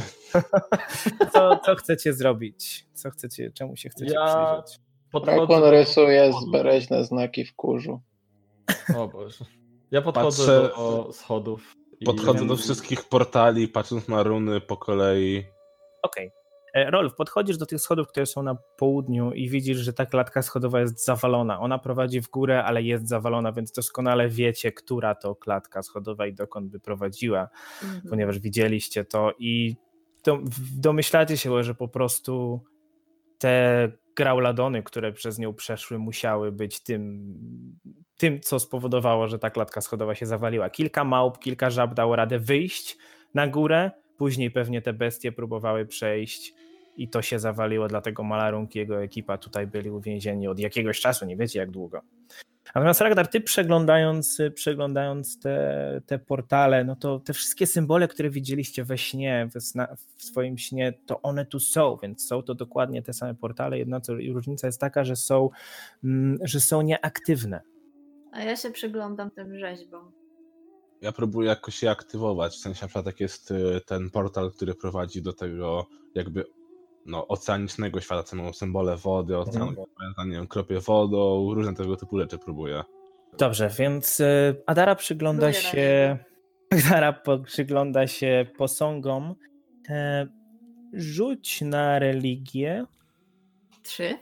*laughs* Co, co chcecie zrobić? Co chcecie, czemu się chcecie Ja- przyjrzeć? Podchodzę, rysuje zbereźne znaki w kurzu. O Boże. Ja podchodzę Patrzę- do schodów. i- Podchodzę do wszystkich portali, patrząc na runy po kolei. Okej. E, Rolf, podchodzisz do tych schodów, które są na południu i widzisz, że ta klatka schodowa jest zawalona. Ona prowadzi w górę, ale jest zawalona, więc doskonale wiecie, która to klatka schodowa i dokąd by prowadziła, Mhm. ponieważ widzieliście to i domyślacie się, że po prostu te grauladony, które przez nią przeszły, musiały być tym, tym, co spowodowało, że ta klatka schodowa się zawaliła. Kilka małp, kilka żab dało radę wyjść na górę, później pewnie te bestie próbowały przejść i to się zawaliło, dlatego Malarunk i jego ekipa tutaj byli uwięzieni od jakiegoś czasu, nie wiecie jak długo. Natomiast Ragnar, ty przeglądając, przeglądając te, te portale, no to te wszystkie symbole, które widzieliście we śnie, w, sna, w swoim śnie, to one tu są, więc są to dokładnie te same portale. Jedna co, różnica jest taka, że są, mm, że są nieaktywne. A ja się przyglądam tym rzeźbom. Ja próbuję jakoś je aktywować, w sensie na przykład jak jest y, ten portal, który prowadzi do tego jakby no, oceanicznego świata, co mają symbole wody, oceanu, Mhm. nie wiem, kropie wodą, różne tego typu rzeczy próbuję. Dobrze, więc y, Adara przygląda Próbuję się. *laughs* Adara przygląda się posągom. E, rzuć na religię. Trzy?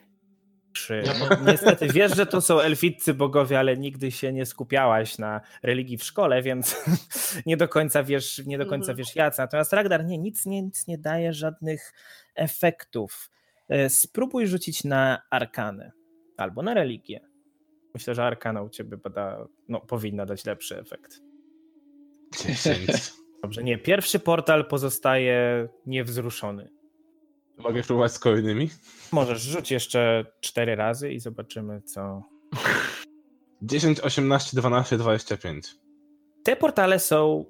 Ja No, niestety wiesz, że to są elficcy bogowie, ale nigdy się nie skupiałaś na religii w szkole, więc *laughs* nie do końca wiesz, nie do końca Mhm. wiesz jacy. Natomiast Ragnar nie, nic nie, nic nie daje żadnych efektów. E, Spróbuj rzucić na arkanę albo na religię. Myślę, że arkana u ciebie bada, no, powinna dać lepszy efekt. 10. Dobrze, nie. Pierwszy portal pozostaje niewzruszony. Mogę próbować z kolejnymi? Możesz rzuć jeszcze cztery razy i zobaczymy, co, 10, 18, 12, 25. Te portale są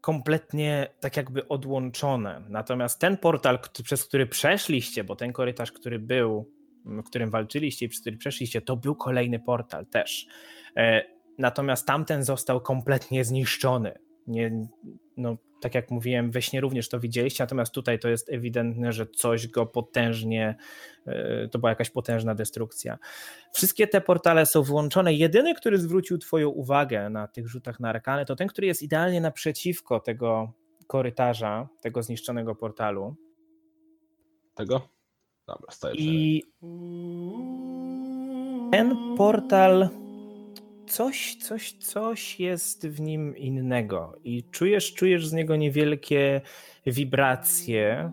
kompletnie tak jakby odłączone. Natomiast ten portal, przez który przeszliście, bo ten korytarz, który był, w którym walczyliście i przez który przeszliście, to był kolejny portal też. E, Natomiast tamten został kompletnie zniszczony. Nie, no, tak jak mówiłem, we śnie również to widzieliście, natomiast tutaj to jest ewidentne, że coś go potężnie, e, to była jakaś potężna destrukcja. Wszystkie te portale są wyłączone. Jedyny, który zwrócił Twoją uwagę na tych rzutach na arkany, to ten, który jest idealnie naprzeciwko tego korytarza, tego zniszczonego portalu. Tego? Dobra, staję przed. I ten portal, coś, coś, coś jest w nim innego. I czujesz, czujesz z niego niewielkie wibracje.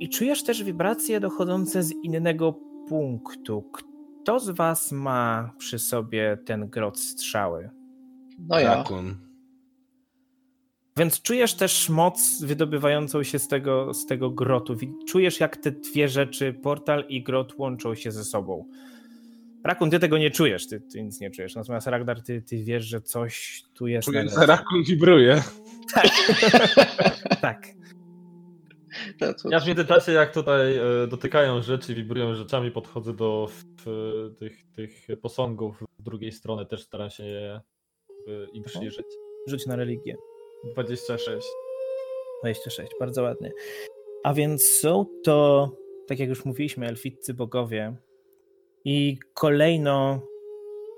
I czujesz też wibracje dochodzące z innego punktu. Kto z Was ma przy sobie ten grot strzały? No ja. Rakun. Więc czujesz też moc wydobywającą się z tego, z tego grotu. Czujesz, jak te dwie rzeczy, portal i grot, łączą się ze sobą. Rakun, ty tego nie czujesz, ty, ty nic nie czujesz. Natomiast Ragnar, ty, ty wiesz, że coś tu jest. Czuję, że Rakun wibruje. Tak. *laughs* To co- Ja w międzyczasie, jak tutaj e, dotykają rzeczy, wibrują rzeczami, podchodzę do w, tych, tych posągów z drugiej strony, też staram się je e, im przyjrzeć. Rzuć na religię. 26. 26, bardzo ładnie. A więc są to, tak jak już mówiliśmy, elficcy bogowie. I kolejno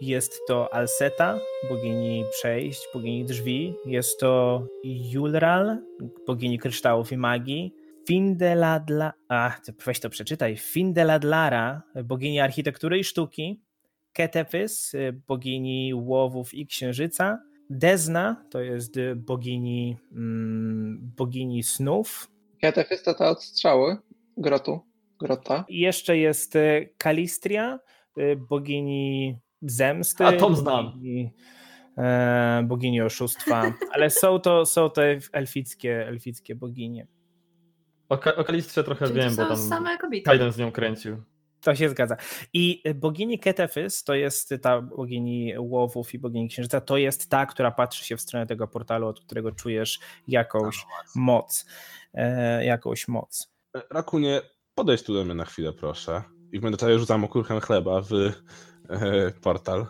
jest to Alseta, bogini przejść, bogini drzwi. Jest to Julral, bogini kryształów i magii. Findeladla, a ty weź to przeczytaj. Findeladlara, bogini architektury i sztuki. Ketepys, bogini łowów i księżyca. Dezna to jest bogini, mm, bogini snów. Kietew jest to ta od strzały grotu. Grota. I jeszcze jest y, Kalistria, y, bogini zemsty. A, tą znam. Bogini, e, bogini oszustwa. Ale są to, są to elfickie, elfickie boginie. O, Ka- o Kalistrze trochę Czyli wiem, bo tam same kobiety. Kaiden z nią kręcił. To się zgadza. I bogini Ketefys, to jest ta bogini łowów i bogini księżyca, to jest ta, która patrzy się w stronę tego portalu, od którego czujesz jakąś moc. E, jakąś moc. Rakunie, podejdź tu do mnie na chwilę, proszę. I w międzyczasie rzucam okurchem chleba w e, portal.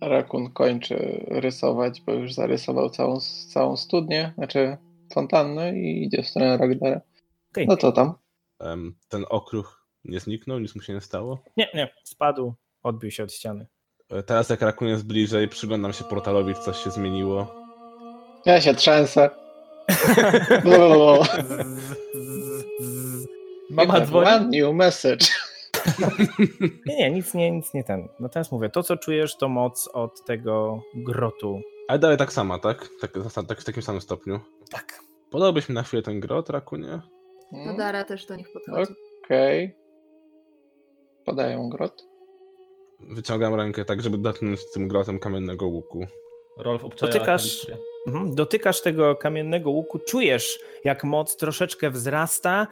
Rakun kończy rysować, bo już zarysował całą, całą studnię, znaczy fontannę i idzie w stronę Ragdara. Okej. No to tam. Em, ten okruch nie zniknął, nic mu się nie stało. Nie, nie, spadł, odbił się od ściany. E, Teraz jak Rakun jest bliżej, przyglądam się portalowi, czy coś się zmieniło. Ja się trzęsę. *laughs* Blablabla. Mama dzwoni. One new message. *laughs* Nie, nie, nic nie, nic nie ten. No teraz mówię, to co czujesz to moc od tego grotu. Ale dalej tak sama, tak? Tak, tak w takim samym stopniu. Tak. Podałbyś mi na chwilę ten grot, Rakunie? To Dara też do nich podchodzi. Okej. Podają grot. Wyciągam rękę tak, żeby dotknąć tym grotem kamiennego łuku. Rolf Dotykasz-. Mhm. Dotykasz tego kamiennego łuku, czujesz jak moc troszeczkę wzrasta,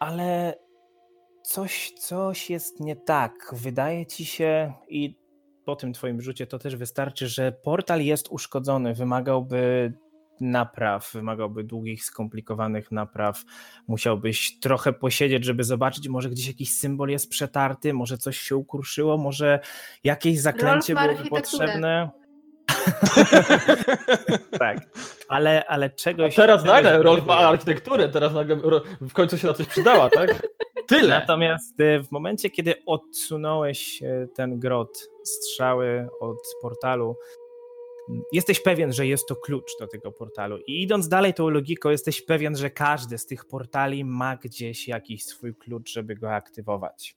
ale coś, coś jest nie tak. Wydaje ci się i po tym twoim rzucie to też wystarczy, że portal jest uszkodzony, wymagałby napraw, wymagałby długich, skomplikowanych napraw. Musiałbyś trochę posiedzieć, żeby zobaczyć, może gdzieś jakiś symbol jest przetarty, może coś się ukruszyło, może jakieś zaklęcie byłoby potrzebne. *laughs* tak, ale, ale czegoś. Teraz czegoś nagle Rolf ma architekturę, teraz nagle w końcu się na coś przydała, tak? Tyle. Natomiast e, w momencie, kiedy odsunąłeś e, ten grot, strzały od portalu, m, jesteś pewien, że jest to klucz do tego portalu. I idąc dalej tą logiką, jesteś pewien, że każdy z tych portali ma gdzieś jakiś swój klucz, żeby go aktywować.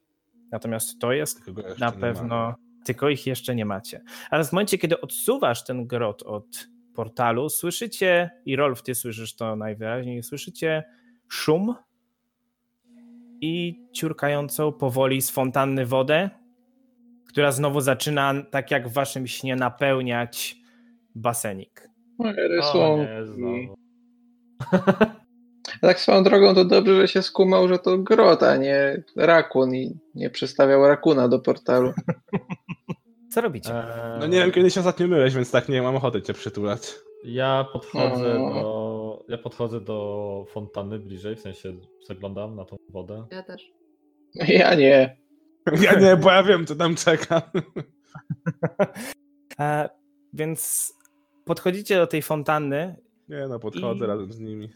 Natomiast to jest na pewno, tylko ich jeszcze nie macie. Ale w momencie, kiedy odsuwasz ten grot od portalu, słyszycie, i Rolf, ty słyszysz to najwyraźniej, słyszycie szum i ciurkającą powoli z fontanny wodę, która znowu zaczyna, tak jak w waszym śnie, napełniać basenik. Moje O, nie, znowu. *laughs* Tak swoją drogą to dobrze, że się skumał, że to grot, a nie rakun i nie przystawiał rakuna do portalu. *laughs* Co robicie? Eee, No nie wiem, kiedy się ostatnio myłeś, więc tak nie mam ochoty cię przytulać. Ja podchodzę O. do. Ja podchodzę do fontanny bliżej, w sensie zaglądam na tą wodę. Ja też. Ja nie. Ja nie, bo ja wiem, co tam czeka. *laughs* E, więc podchodzicie do tej fontanny. Nie no, podchodzę I- razem z nimi.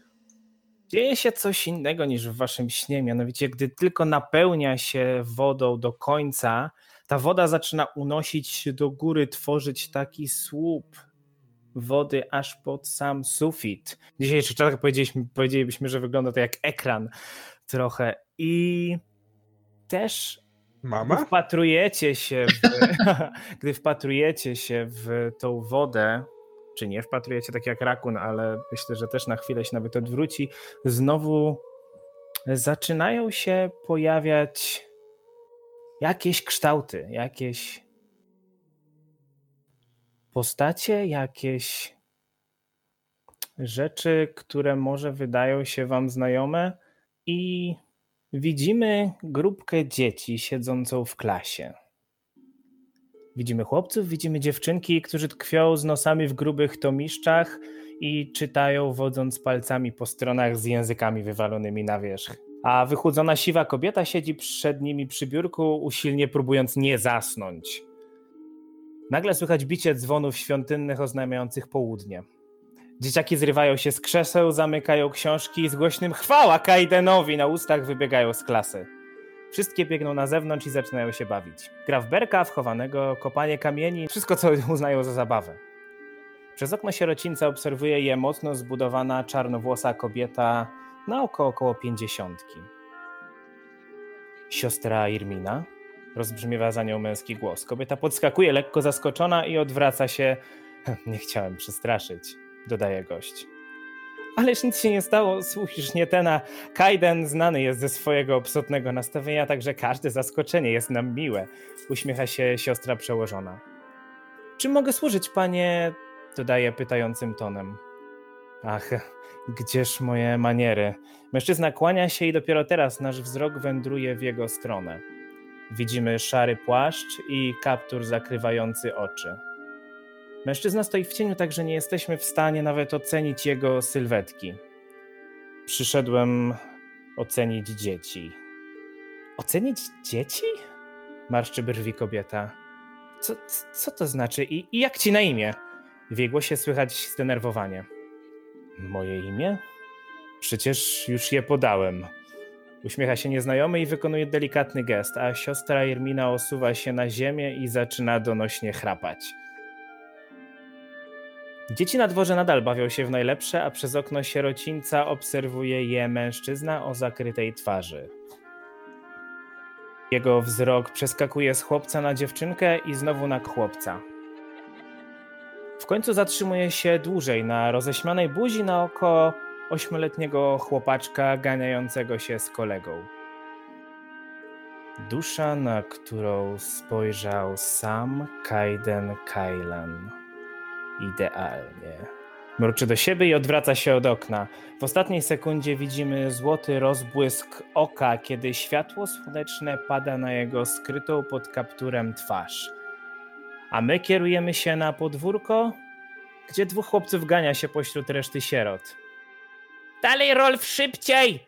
Dzieje się coś innego niż w waszym śnie. Mianowicie, gdy tylko napełnia się wodą do końca, ta woda zaczyna unosić się do góry, tworzyć taki słup wody aż pod sam sufit. Dzisiejszych czasach powiedzieliśmy, powiedzielibyśmy, że wygląda to jak ekran trochę. I też gdy Mama? wpatrujecie się w, *laughs* gdy wpatrujecie się w tą wodę, czy nie wpatrujecie tak jak rakun, ale myślę, że też na chwilę się nawet odwróci, znowu zaczynają się pojawiać jakieś kształty, jakieś postacie, jakieś rzeczy, które może wydają się wam znajome i widzimy grupkę dzieci siedzącą w klasie. Widzimy chłopców, widzimy dziewczynki, którzy tkwią z nosami w grubych tomiszczach i czytają, wodząc palcami po stronach z językami wywalonymi na wierzch. A wychudzona siwa kobieta siedzi przed nimi przy biurku, usilnie próbując nie zasnąć. Nagle słychać bicie dzwonów świątynnych oznajmiających południe. Dzieciaki zrywają się z krzeseł, zamykają książki i z głośnym chwała Kaidenowi na ustach wybiegają z klasy. Wszystkie biegną na zewnątrz i zaczynają się bawić. Gra w berka, w chowanego, kopanie kamieni, wszystko co uznają za zabawę. Przez okno sierocińca obserwuje je mocno zbudowana czarnowłosa kobieta na oko około pięćdziesiątki. Siostra Irmina, rozbrzmiewa za nią męski głos. Kobieta podskakuje lekko zaskoczona i odwraca się. *laughs* Nie chciałem przestraszyć, dodaje gość. Ależ nic się nie stało, słuchisz, nie tena. Kaiden znany jest ze swojego obsotnego nastawienia, także każde zaskoczenie jest nam miłe. Uśmiecha się siostra przełożona. Czy mogę służyć, panie? Dodaje pytającym tonem. Ach, gdzież moje maniery? Mężczyzna kłania się i dopiero teraz nasz wzrok wędruje w jego stronę. Widzimy szary płaszcz i kaptur zakrywający oczy. Mężczyzna stoi w cieniu, także nie jesteśmy w stanie nawet ocenić jego sylwetki. Przyszedłem ocenić dzieci. Ocenić dzieci? Marszczy brwi kobieta. Co, co to znaczy I, i jak ci na imię? W jej głosie słychać zdenerwowanie. Moje imię? Przecież już je podałem. Uśmiecha się nieznajomy i wykonuje delikatny gest, a siostra Irmina osuwa się na ziemię i zaczyna donośnie chrapać. Dzieci na dworze nadal bawią się w najlepsze, a przez okno sierocińca obserwuje je mężczyzna o zakrytej twarzy. Jego wzrok przeskakuje z chłopca na dziewczynkę i znowu na chłopca. W końcu zatrzymuje się dłużej na roześmianej buzi na oko ośmioletniego chłopaczka ganiającego się z kolegą. Dusza, na którą spojrzał sam Kaiden Kailan. Idealnie. Mruczy do siebie i odwraca się od okna. W ostatniej sekundzie widzimy złoty rozbłysk oka, kiedy światło słoneczne pada na jego skrytą pod kapturem twarz. A my kierujemy się na podwórko, gdzie dwóch chłopców gania się pośród reszty sierot. Dalej, Rolf, szybciej!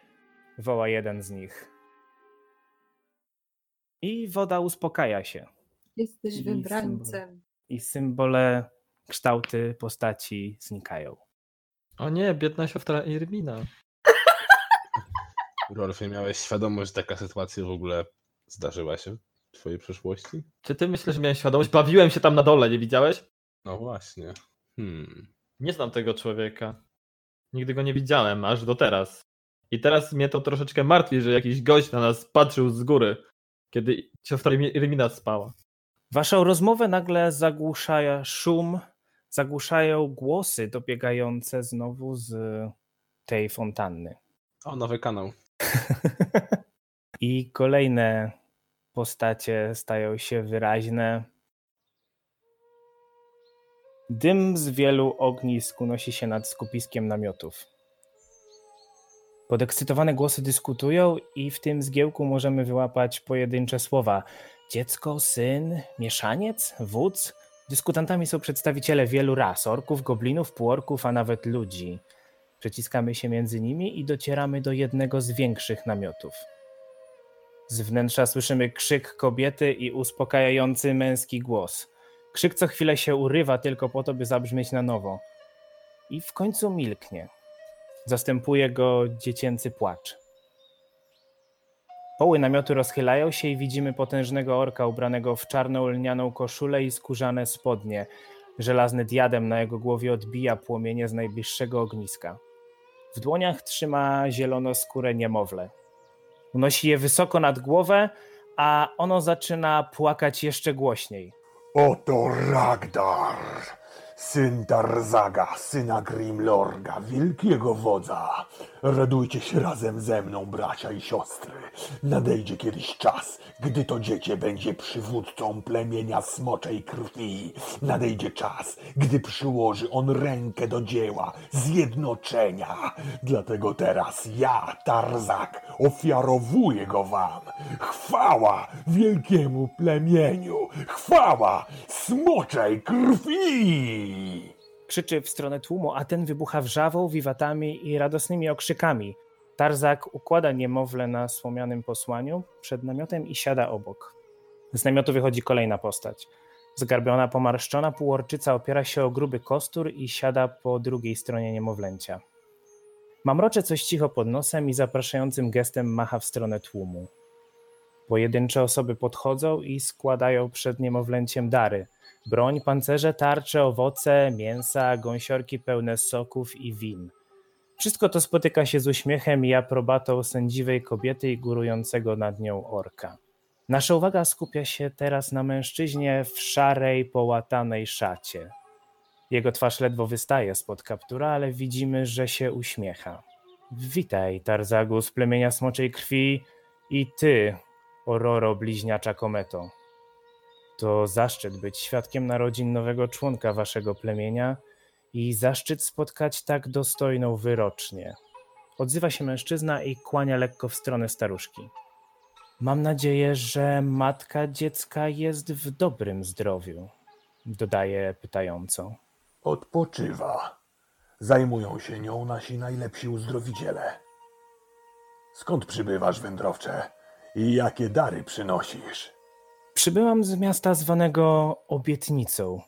woła jeden z nich. I woda uspokaja się. Jesteś I wybrańcem. I symbole, kształty postaci znikają. O nie, biedna siostra Irmina. Rolfie, miałeś świadomość, że taka sytuacja w ogóle zdarzyła się twojej przeszłości? Czy ty myślisz, że miałem świadomość? Bawiłem się tam na dole, nie widziałeś? No właśnie. Hmm. Nie znam tego człowieka. Nigdy go nie widziałem, aż do teraz. I teraz mnie to troszeczkę martwi, że jakiś gość na nas patrzył z góry, kiedy siostra Irmina spała. Waszą rozmowę nagle zagłusza szum, zagłuszają głosy dobiegające znowu z tej fontanny. O, nowy kanał. *laughs* I kolejne postacie stają się wyraźne. Dym z wielu ognisk unosi się nad skupiskiem namiotów. Podekscytowane głosy dyskutują i w tym zgiełku możemy wyłapać pojedyncze słowa. Dziecko, syn, mieszaniec, wódz. Dyskutantami są przedstawiciele wielu ras, orków, goblinów, półorków, a nawet ludzi. Przeciskamy się między nimi i docieramy do jednego z większych namiotów. Z wnętrza słyszymy krzyk kobiety i uspokajający męski głos. Krzyk co chwilę się urywa tylko po to, by zabrzmieć na nowo. I w końcu milknie. Zastępuje go dziecięcy płacz. Poły namiotu rozchylają się i widzimy potężnego orka ubranego w czarną lnianą koszulę i skórzane spodnie. Żelazny diadem na jego głowie odbija płomienie z najbliższego ogniska. W dłoniach trzyma zielonoskóre niemowlę. Unosi je wysoko nad głowę, a ono zaczyna płakać jeszcze głośniej. Oto Ragdar, syn Tarzaga, syna Grimlorga, wielkiego wodza. Radujcie się razem ze mną, bracia i siostry. Nadejdzie kiedyś czas, gdy to dziecię będzie przywódcą plemienia smoczej krwi. Nadejdzie czas, gdy przyłoży on rękę do dzieła zjednoczenia. Dlatego teraz ja, Tarzak, ofiarowuję go wam. Chwała wielkiemu plemieniu! Chwała smoczej krwi! Krzyczy w stronę tłumu, a ten wybucha wrzawą, wiwatami i radosnymi okrzykami. Tarzak układa niemowlę na słomianym posłaniu przed namiotem i siada obok. Z namiotu wychodzi kolejna postać. Zgarbiona, pomarszczona półorczyca opiera się o gruby kostur i siada po drugiej stronie niemowlęcia. Mamrocze coś cicho pod nosem i zapraszającym gestem macha w stronę tłumu. Pojedyncze osoby podchodzą i składają przed niemowlęciem dary. Broń, pancerze, tarcze, owoce, mięsa, gąsiorki pełne soków i win. Wszystko to spotyka się z uśmiechem i aprobatą sędziwej kobiety i górującego nad nią orka. Nasza uwaga skupia się teraz na mężczyźnie w szarej, połatanej szacie. Jego twarz ledwo wystaje spod kaptura, ale widzimy, że się uśmiecha. Witaj, Tarzagu z plemienia smoczej krwi i ty, Ororo bliźniacza kometo. To zaszczyt być świadkiem narodzin nowego członka waszego plemienia i zaszczyt spotkać tak dostojną wyrocznie. Odzywa się mężczyzna i kłania lekko w stronę staruszki. Mam nadzieję, że matka dziecka jest w dobrym zdrowiu, dodaje pytająco. Odpoczywa. Zajmują się nią nasi najlepsi uzdrowiciele. Skąd przybywasz, wędrowcze? I jakie dary przynosisz? Przybyłam z miasta zwanego Obietnicą.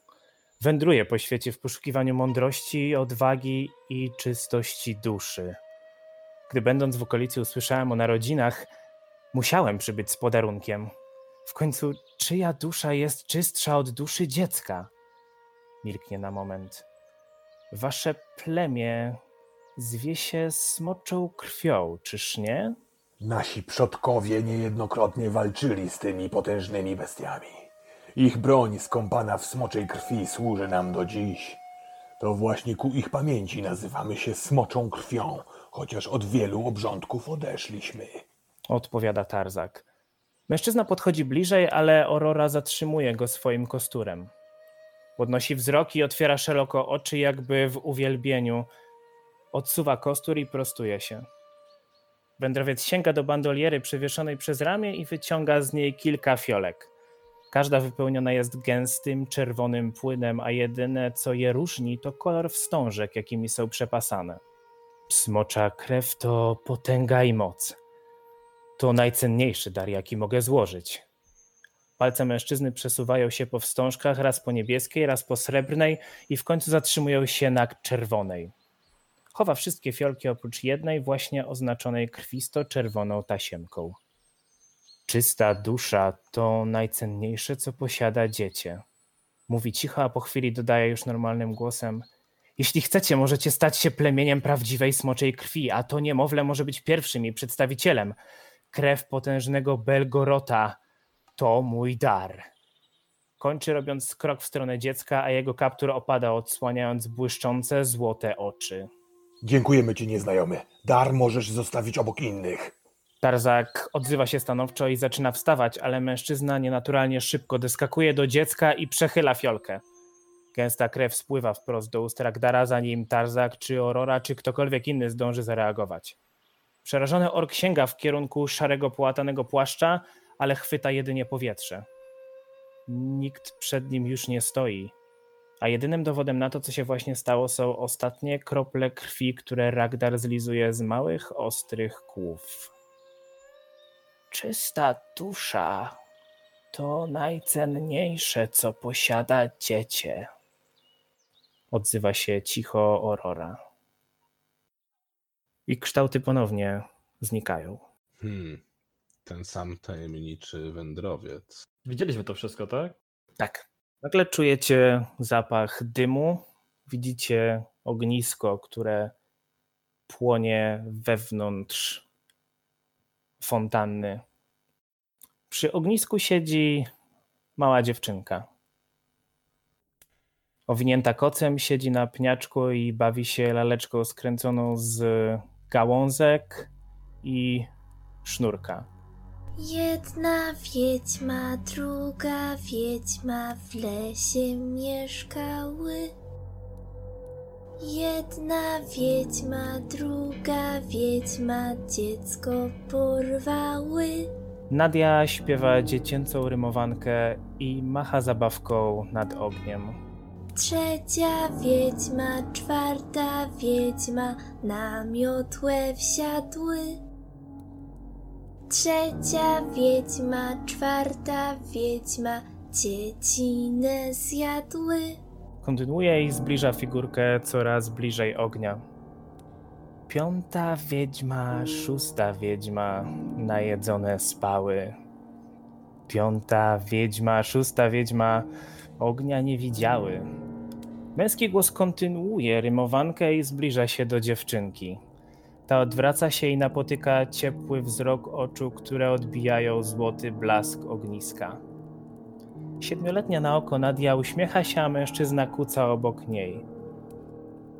Wędruję po świecie w poszukiwaniu mądrości, odwagi i czystości duszy. Gdy będąc w okolicy usłyszałem o narodzinach, musiałem przybyć z podarunkiem. W końcu, czyja dusza jest czystsza od duszy dziecka? Milknie na moment. Wasze plemię zwie się smoczą krwią, czyż nie? Nasi przodkowie niejednokrotnie walczyli z tymi potężnymi bestiami. Ich broń skąpana w smoczej krwi służy nam do dziś. To właśnie ku ich pamięci nazywamy się smoczą krwią, chociaż od wielu obrządków odeszliśmy. Odpowiada Tarzak. Mężczyzna podchodzi bliżej, ale Aurora zatrzymuje go swoim kosturem. Podnosi wzrok i otwiera szeroko oczy, jakby w uwielbieniu. Odsuwa kostur i prostuje się. Wędrowiec sięga do bandoliery przewieszonej przez ramię i wyciąga z niej kilka fiolek. Każda wypełniona jest gęstym, czerwonym płynem, a jedyne, co je różni, to kolor wstążek, jakimi są przepasane. Smocza krew to potęga i moc. To najcenniejszy dar, jaki mogę złożyć. Palce mężczyzny przesuwają się po wstążkach, raz po niebieskiej, raz po srebrnej i w końcu zatrzymują się na czerwonej. Chowa wszystkie fiolki oprócz jednej, właśnie oznaczonej krwisto-czerwoną tasiemką. Czysta dusza to najcenniejsze, co posiada dziecię. Mówi cicho, a po chwili dodaje już normalnym głosem: Jeśli chcecie, możecie stać się plemieniem prawdziwej smoczej krwi, a to niemowlę może być pierwszym jej przedstawicielem. Krew potężnego Belgorota to mój dar. Kończy robiąc krok w stronę dziecka, a jego kaptur opada, odsłaniając błyszczące złote oczy. Dziękujemy ci, nieznajomy. Dar możesz zostawić obok innych. Tarzak odzywa się stanowczo i zaczyna wstawać, ale mężczyzna nienaturalnie szybko deskakuje do dziecka i przechyla fiolkę. Gęsta krew spływa wprost do ust Ragdara, zanim Tarzak, czy Aurora, czy ktokolwiek inny zdąży zareagować. Przerażony ork sięga w kierunku szarego, połatanego płaszcza, ale chwyta jedynie powietrze. Nikt przed nim już nie stoi, a jedynym dowodem na to, co się właśnie stało, są ostatnie krople krwi, które Ragdar zlizuje z małych, ostrych kłów. Czysta dusza to najcenniejsze, co posiada dziecię. Odzywa się cicho Aurora. I kształty ponownie znikają. Hmm. Ten sam tajemniczy wędrowiec. Widzieliśmy to wszystko, tak? Tak. Nagle czujecie zapach dymu, widzicie ognisko, które płonie wewnątrz fontanny. Przy ognisku siedzi mała dziewczynka. Owinięta kocem siedzi na pniaczku i bawi się laleczką skręconą z gałązek i sznurka. Jedna wiedźma, druga wiedźma w lesie mieszkały. Jedna wiedźma, druga wiedźma dziecko porwały. Nadia śpiewa dziecięcą rymowankę i macha zabawką nad ogniem. Trzecia wiedźma, czwarta wiedźma na miotłę wsiadły. Trzecia wiedźma, czwarta wiedźma dziecinę zjadły. Kontynuuje i zbliża figurkę coraz bliżej ognia. Piąta wiedźma, szósta wiedźma najedzone spały. Piąta wiedźma, szósta wiedźma ognia nie widziały. Męski głos kontynuuje rymowankę i zbliża się do dziewczynki. Ta odwraca się i napotyka ciepły wzrok oczu, które odbijają złoty blask ogniska. Siedmioletnia na oko Nadia uśmiecha się, a mężczyzna kuca obok niej.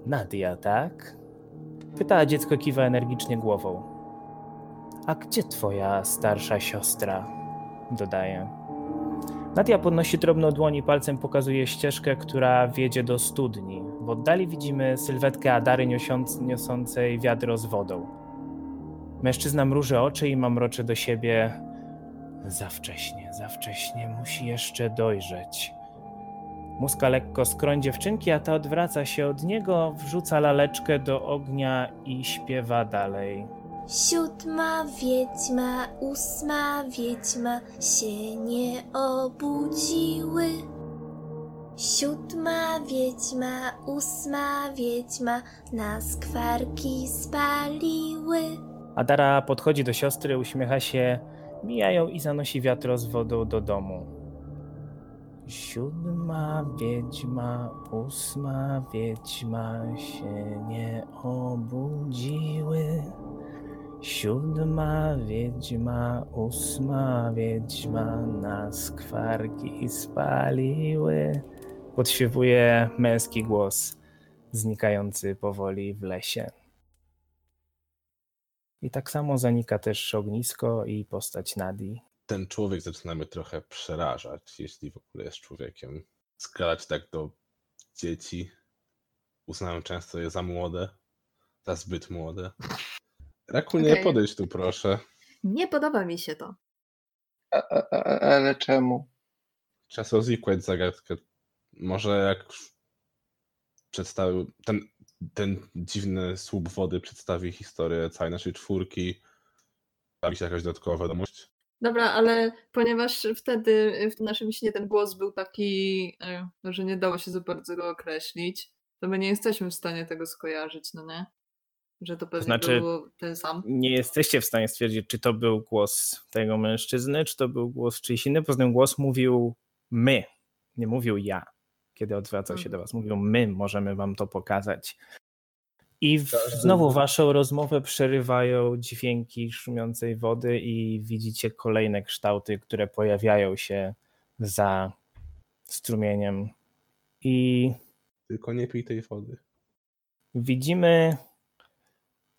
Nadia, tak? Pyta, dziecko kiwa energicznie głową. A gdzie twoja starsza siostra? Dodaje. Nadia podnosi drobną dłoń i palcem pokazuje ścieżkę, która wiedzie do studni. W oddali widzimy sylwetkę Adary niosąc, niosącej wiadro z wodą. Mężczyzna mruży oczy i mamroczy do siebie. Za wcześnie, za wcześnie, musi jeszcze dojrzeć. Muska lekko skroń dziewczynki, a ta odwraca się od niego, wrzuca laleczkę do ognia i śpiewa dalej. Siódma wiedźma, ósma wiedźma się nie obudziły. Siódma wiedźma, ósma wiedźma na skwarki spaliły. Adara podchodzi do siostry, uśmiecha się, mija ją i zanosi wiatro z wodą do domu. Siódma wiedźma, ósma wiedźma się nie obudziły. Siódma wiedźma, ósma wiedźma na skwarki spaliły. Podświewuje męski głos znikający powoli w lesie. I tak samo zanika też ognisko i postać Nadi. Ten człowiek zaczyna mnie trochę przerażać, jeśli w ogóle jest człowiekiem. Skalać tak do dzieci. Uznałem często je za młode, za zbyt młode. Rakunie, Okej. podejdź tu proszę. Nie podoba mi się to. A, a, a, ale czemu? Czas rozwikłać zagadkę. Może jak przedstawił ten, ten dziwny słup wody przedstawi historię całej naszej czwórki, pojawi się jakaś dodatkowa wiadomość. Dobra, ale ponieważ wtedy w naszym śnie ten głos był taki, e, no, że nie dało się za bardzo go określić, to my nie jesteśmy w stanie tego skojarzyć, no nie? Że to pewnie znaczy- był ten sam. Nie jesteście w stanie stwierdzić, czy to był głos tego mężczyzny, czy to był głos czyjś inny. Poza tym głos mówił my, nie mówił ja, kiedy odwracał się do was. Mówił my, możemy wam to pokazać. I w, znowu waszą rozmowę przerywają dźwięki szumiącej wody i widzicie kolejne kształty, które pojawiają się za strumieniem. I Tylko nie pij tej wody. widzimy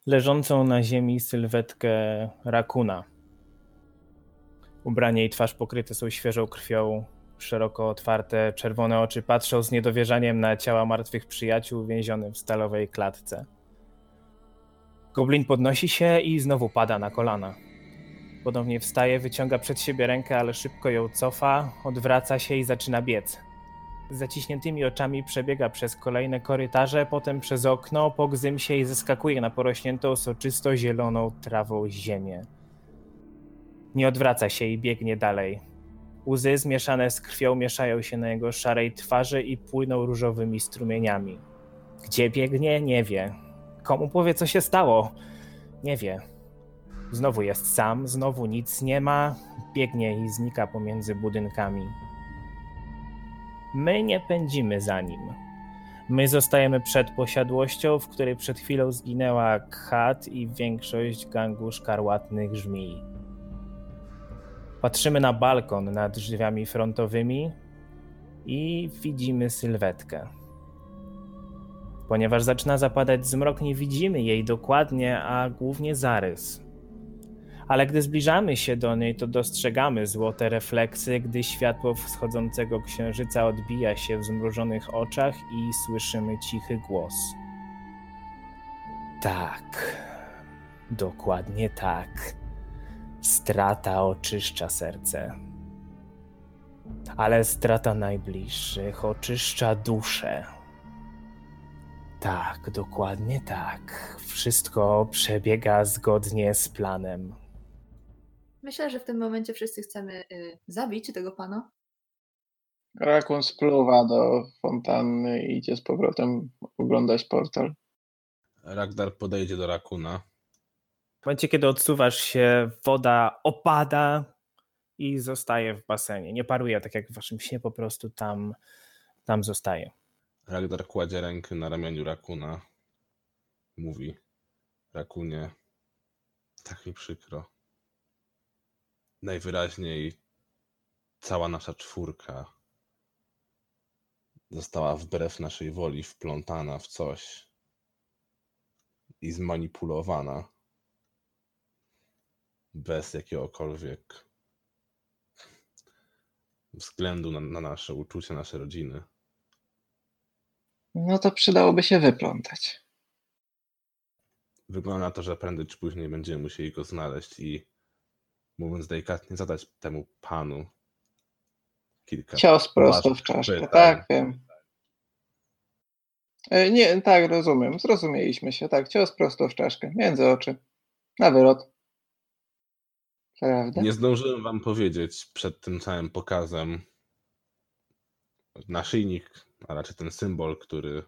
leżącą na ziemi sylwetkę rakuna. Ubranie i twarz pokryte są świeżą krwią, szeroko otwarte, czerwone oczy patrzą z niedowierzaniem na ciała martwych przyjaciół więzione w stalowej klatce. Goblin podnosi się i znowu pada na kolana. Ponownie wstaje, wyciąga przed siebie rękę, ale szybko ją cofa, odwraca się i zaczyna biec. Z zaciśniętymi oczami przebiega przez kolejne korytarze, potem przez okno, pogzym się i zeskakuje na porośniętą soczysto zieloną trawą ziemię. Nie odwraca się i biegnie dalej. Łzy zmieszane z krwią mieszają się na jego szarej twarzy i płyną różowymi strumieniami. Gdzie biegnie? Nie wie. Komu powie, co się stało? Nie wie. Znowu jest sam, znowu nic nie ma, biegnie i znika pomiędzy budynkami. My nie pędzimy za nim. My zostajemy przed posiadłością, w której przed chwilą zginęła Khat i większość gangu szkarłatnych żmij. Patrzymy na balkon nad drzwiami frontowymi i widzimy sylwetkę. Ponieważ zaczyna zapadać zmrok, nie widzimy jej dokładnie, a głównie zarys. Ale gdy zbliżamy się do niej, to dostrzegamy złote refleksy, gdy światło wschodzącego księżyca odbija się w zmrużonych oczach i słyszymy cichy głos. Tak, dokładnie tak. Strata oczyszcza serce. Ale strata najbliższych oczyszcza duszę. Tak, dokładnie tak. Wszystko przebiega zgodnie z planem. Myślę, że w tym momencie wszyscy chcemy y, zabić tego pana. Rakun spluwa do fontanny i idzie z powrotem oglądać portal. Ragdar podejdzie do Rakuna. W momencie, kiedy odsuwasz się, woda opada i zostaje w basenie. Nie paruje tak jak w waszym śnie, po prostu tam, tam zostaje. Ragdar kładzie rękę na ramieniu Rakuna. Mówi: Rakunie, tak mi przykro. Najwyraźniej cała nasza czwórka została wbrew naszej woli wplątana w coś i zmanipulowana bez jakiegokolwiek względu na, na nasze uczucia, nasze rodziny. No to przydałoby się wyplątać. Wygląda na to, że prędzej czy później będziemy musieli go znaleźć i mówiąc delikatnie, zadać temu panu kilka. Cios prosto w czaszkę. pytań. Tak, wiem. E, Nie, tak, rozumiem. Zrozumieliśmy się. Tak, cios prosto w czaszkę. Między oczy. Na wylot. Prawda? Nie zdążyłem wam powiedzieć przed tym całym pokazem naszyjnik, a raczej ten symbol, który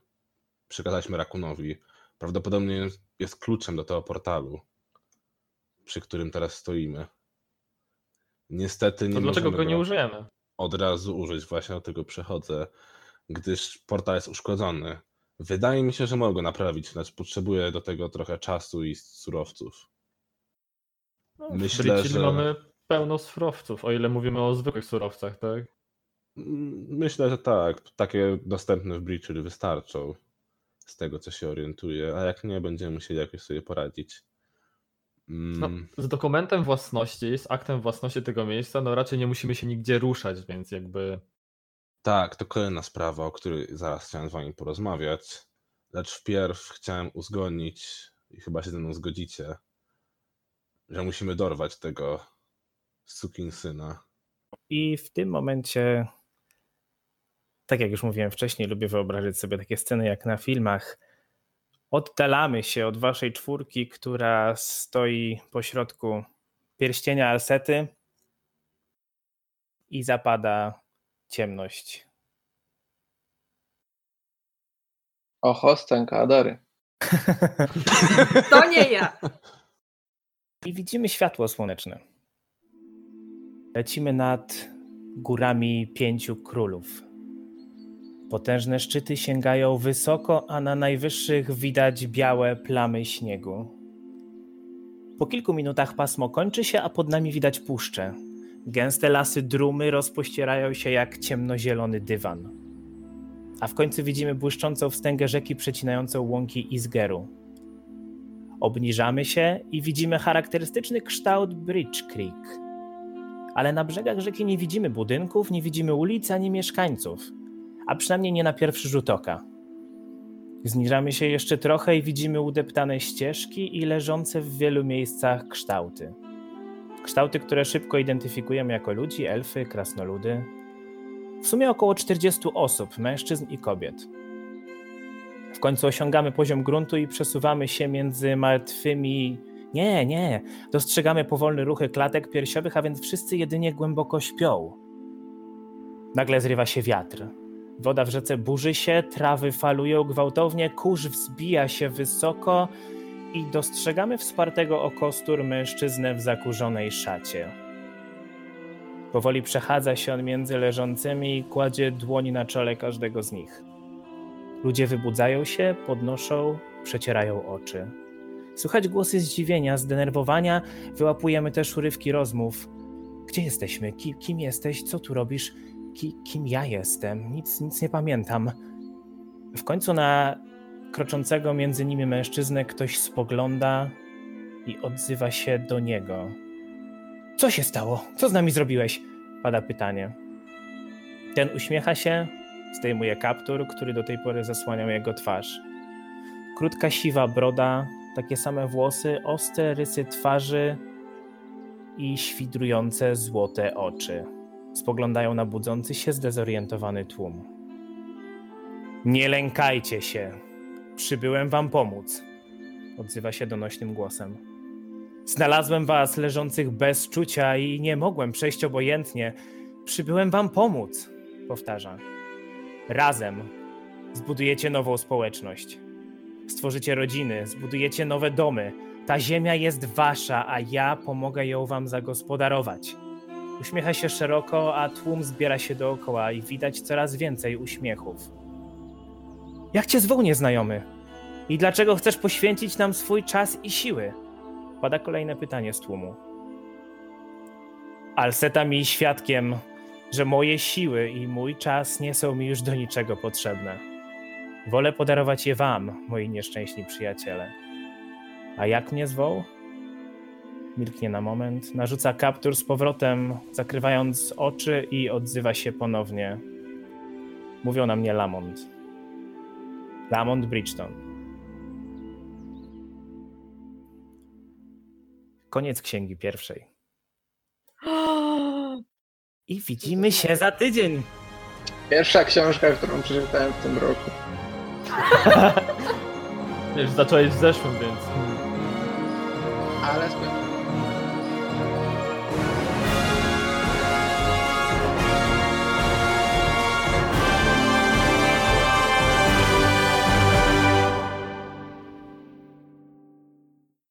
przekazaliśmy Rakunowi, prawdopodobnie jest kluczem do tego portalu, przy którym teraz stoimy. Niestety nie To dlaczego go nie użyjemy? od razu użyć, właśnie do tego przechodzę, gdyż portal jest uszkodzony. Wydaje mi się, że mogę go naprawić, lecz potrzebuję do tego trochę czasu i surowców. No, Myślę, że- mamy pełno surowców, o ile mówimy o zwykłych surowcach, tak? Mm, Myślę, że tak. Takie dostępne w Breacher wystarczą. Z tego, co się orientuję. A jak nie, będziemy musieli jakoś sobie poradzić. No, Mm, z dokumentem własności, z aktem własności tego miejsca, no raczej nie musimy się nigdzie ruszać, więc jakby Tak, to kolejna sprawa, o której zaraz chciałem z wami porozmawiać. Lecz wpierw chciałem uzgodnić, i chyba się ze mną zgodzicie, że musimy dorwać tego sukinsyna. I w tym momencie, tak jak już mówiłem wcześniej, lubię wyobrazić sobie takie sceny jak na filmach. Oddalamy się od waszej czwórki, która stoi pośrodku pierścienia Alsety i zapada ciemność. Oho, scenka Adary. *laughs* To nie ja! I widzimy światło słoneczne. Lecimy nad górami pięciu królów. Potężne szczyty sięgają wysoko, a na najwyższych widać białe plamy śniegu. Po kilku minutach pasmo kończy się, a pod nami widać puszczę. Gęste lasy drumy rozpościerają się jak ciemnozielony dywan. A w końcu widzimy błyszczącą wstęgę rzeki przecinającą łąki Izgeru. Obniżamy się i widzimy charakterystyczny kształt Bridge Creek. Ale na brzegach rzeki nie widzimy budynków, nie widzimy ulic ani mieszkańców, a przynajmniej nie na pierwszy rzut oka. Zniżamy się jeszcze trochę i widzimy udeptane ścieżki i leżące w wielu miejscach kształty. Kształty, które szybko identyfikujemy jako ludzi, elfy, krasnoludy. W sumie około 40 osób, mężczyzn i kobiet. W końcu osiągamy poziom gruntu i przesuwamy się między martwymi. Nie, nie. Dostrzegamy powolne ruchy klatek piersiowych, a więc wszyscy jedynie głęboko śpią. Nagle zrywa się wiatr. Woda w rzece burzy się, trawy falują gwałtownie, kurz wzbija się wysoko i dostrzegamy wspartego o kostur mężczyznę w zakurzonej szacie. Powoli przechadza się on między leżącymi i kładzie dłoń na czole każdego z nich. Ludzie wybudzają się, podnoszą, przecierają oczy. Słychać głosy zdziwienia, zdenerwowania, wyłapujemy też urywki rozmów. Gdzie jesteśmy? Ki, kim jesteś? Co tu robisz? Ki, kim ja jestem? Nic, nic nie pamiętam. W końcu na kroczącego między nimi mężczyznę ktoś spogląda i odzywa się do niego. Co się stało? Co z nami zrobiłeś? Pada pytanie. Ten uśmiecha się, zdejmuje kaptur, który do tej pory zasłaniał jego twarz. Krótka siwa broda, takie same włosy, ostre rysy twarzy i świdrujące złote oczy. Spoglądają na budzący się zdezorientowany tłum. Nie lękajcie się. Przybyłem wam pomóc. Odzywa się donośnym głosem. Znalazłem was leżących bez czucia i nie mogłem przejść obojętnie. Przybyłem wam pomóc. Powtarza. Razem zbudujecie nową społeczność. Stworzycie rodziny, zbudujecie nowe domy. Ta ziemia jest wasza, a ja pomogę ją wam zagospodarować. Uśmiecha się szeroko, a tłum zbiera się dookoła i widać coraz więcej uśmiechów. Jak cię zwoł nieznajomy? I dlaczego chcesz poświęcić nam swój czas i siły? Pada kolejne pytanie z tłumu. Alseta mi świadkiem, że moje siły i mój czas nie są mi już do niczego potrzebne. Wolę podarować je wam, moi nieszczęśni przyjaciele. A jak mnie zwoł? Milknie na moment, narzuca kaptur z powrotem, zakrywając oczy i odzywa się ponownie. Mówią na mnie Lamont. Lamont Bridgeton. Koniec księgi pierwszej. I widzimy się za tydzień. Pierwsza książka, którą przeczytałem w tym roku. *laughs* Wiesz, zacząłeś w zeszłym, więc... Ale skończyłem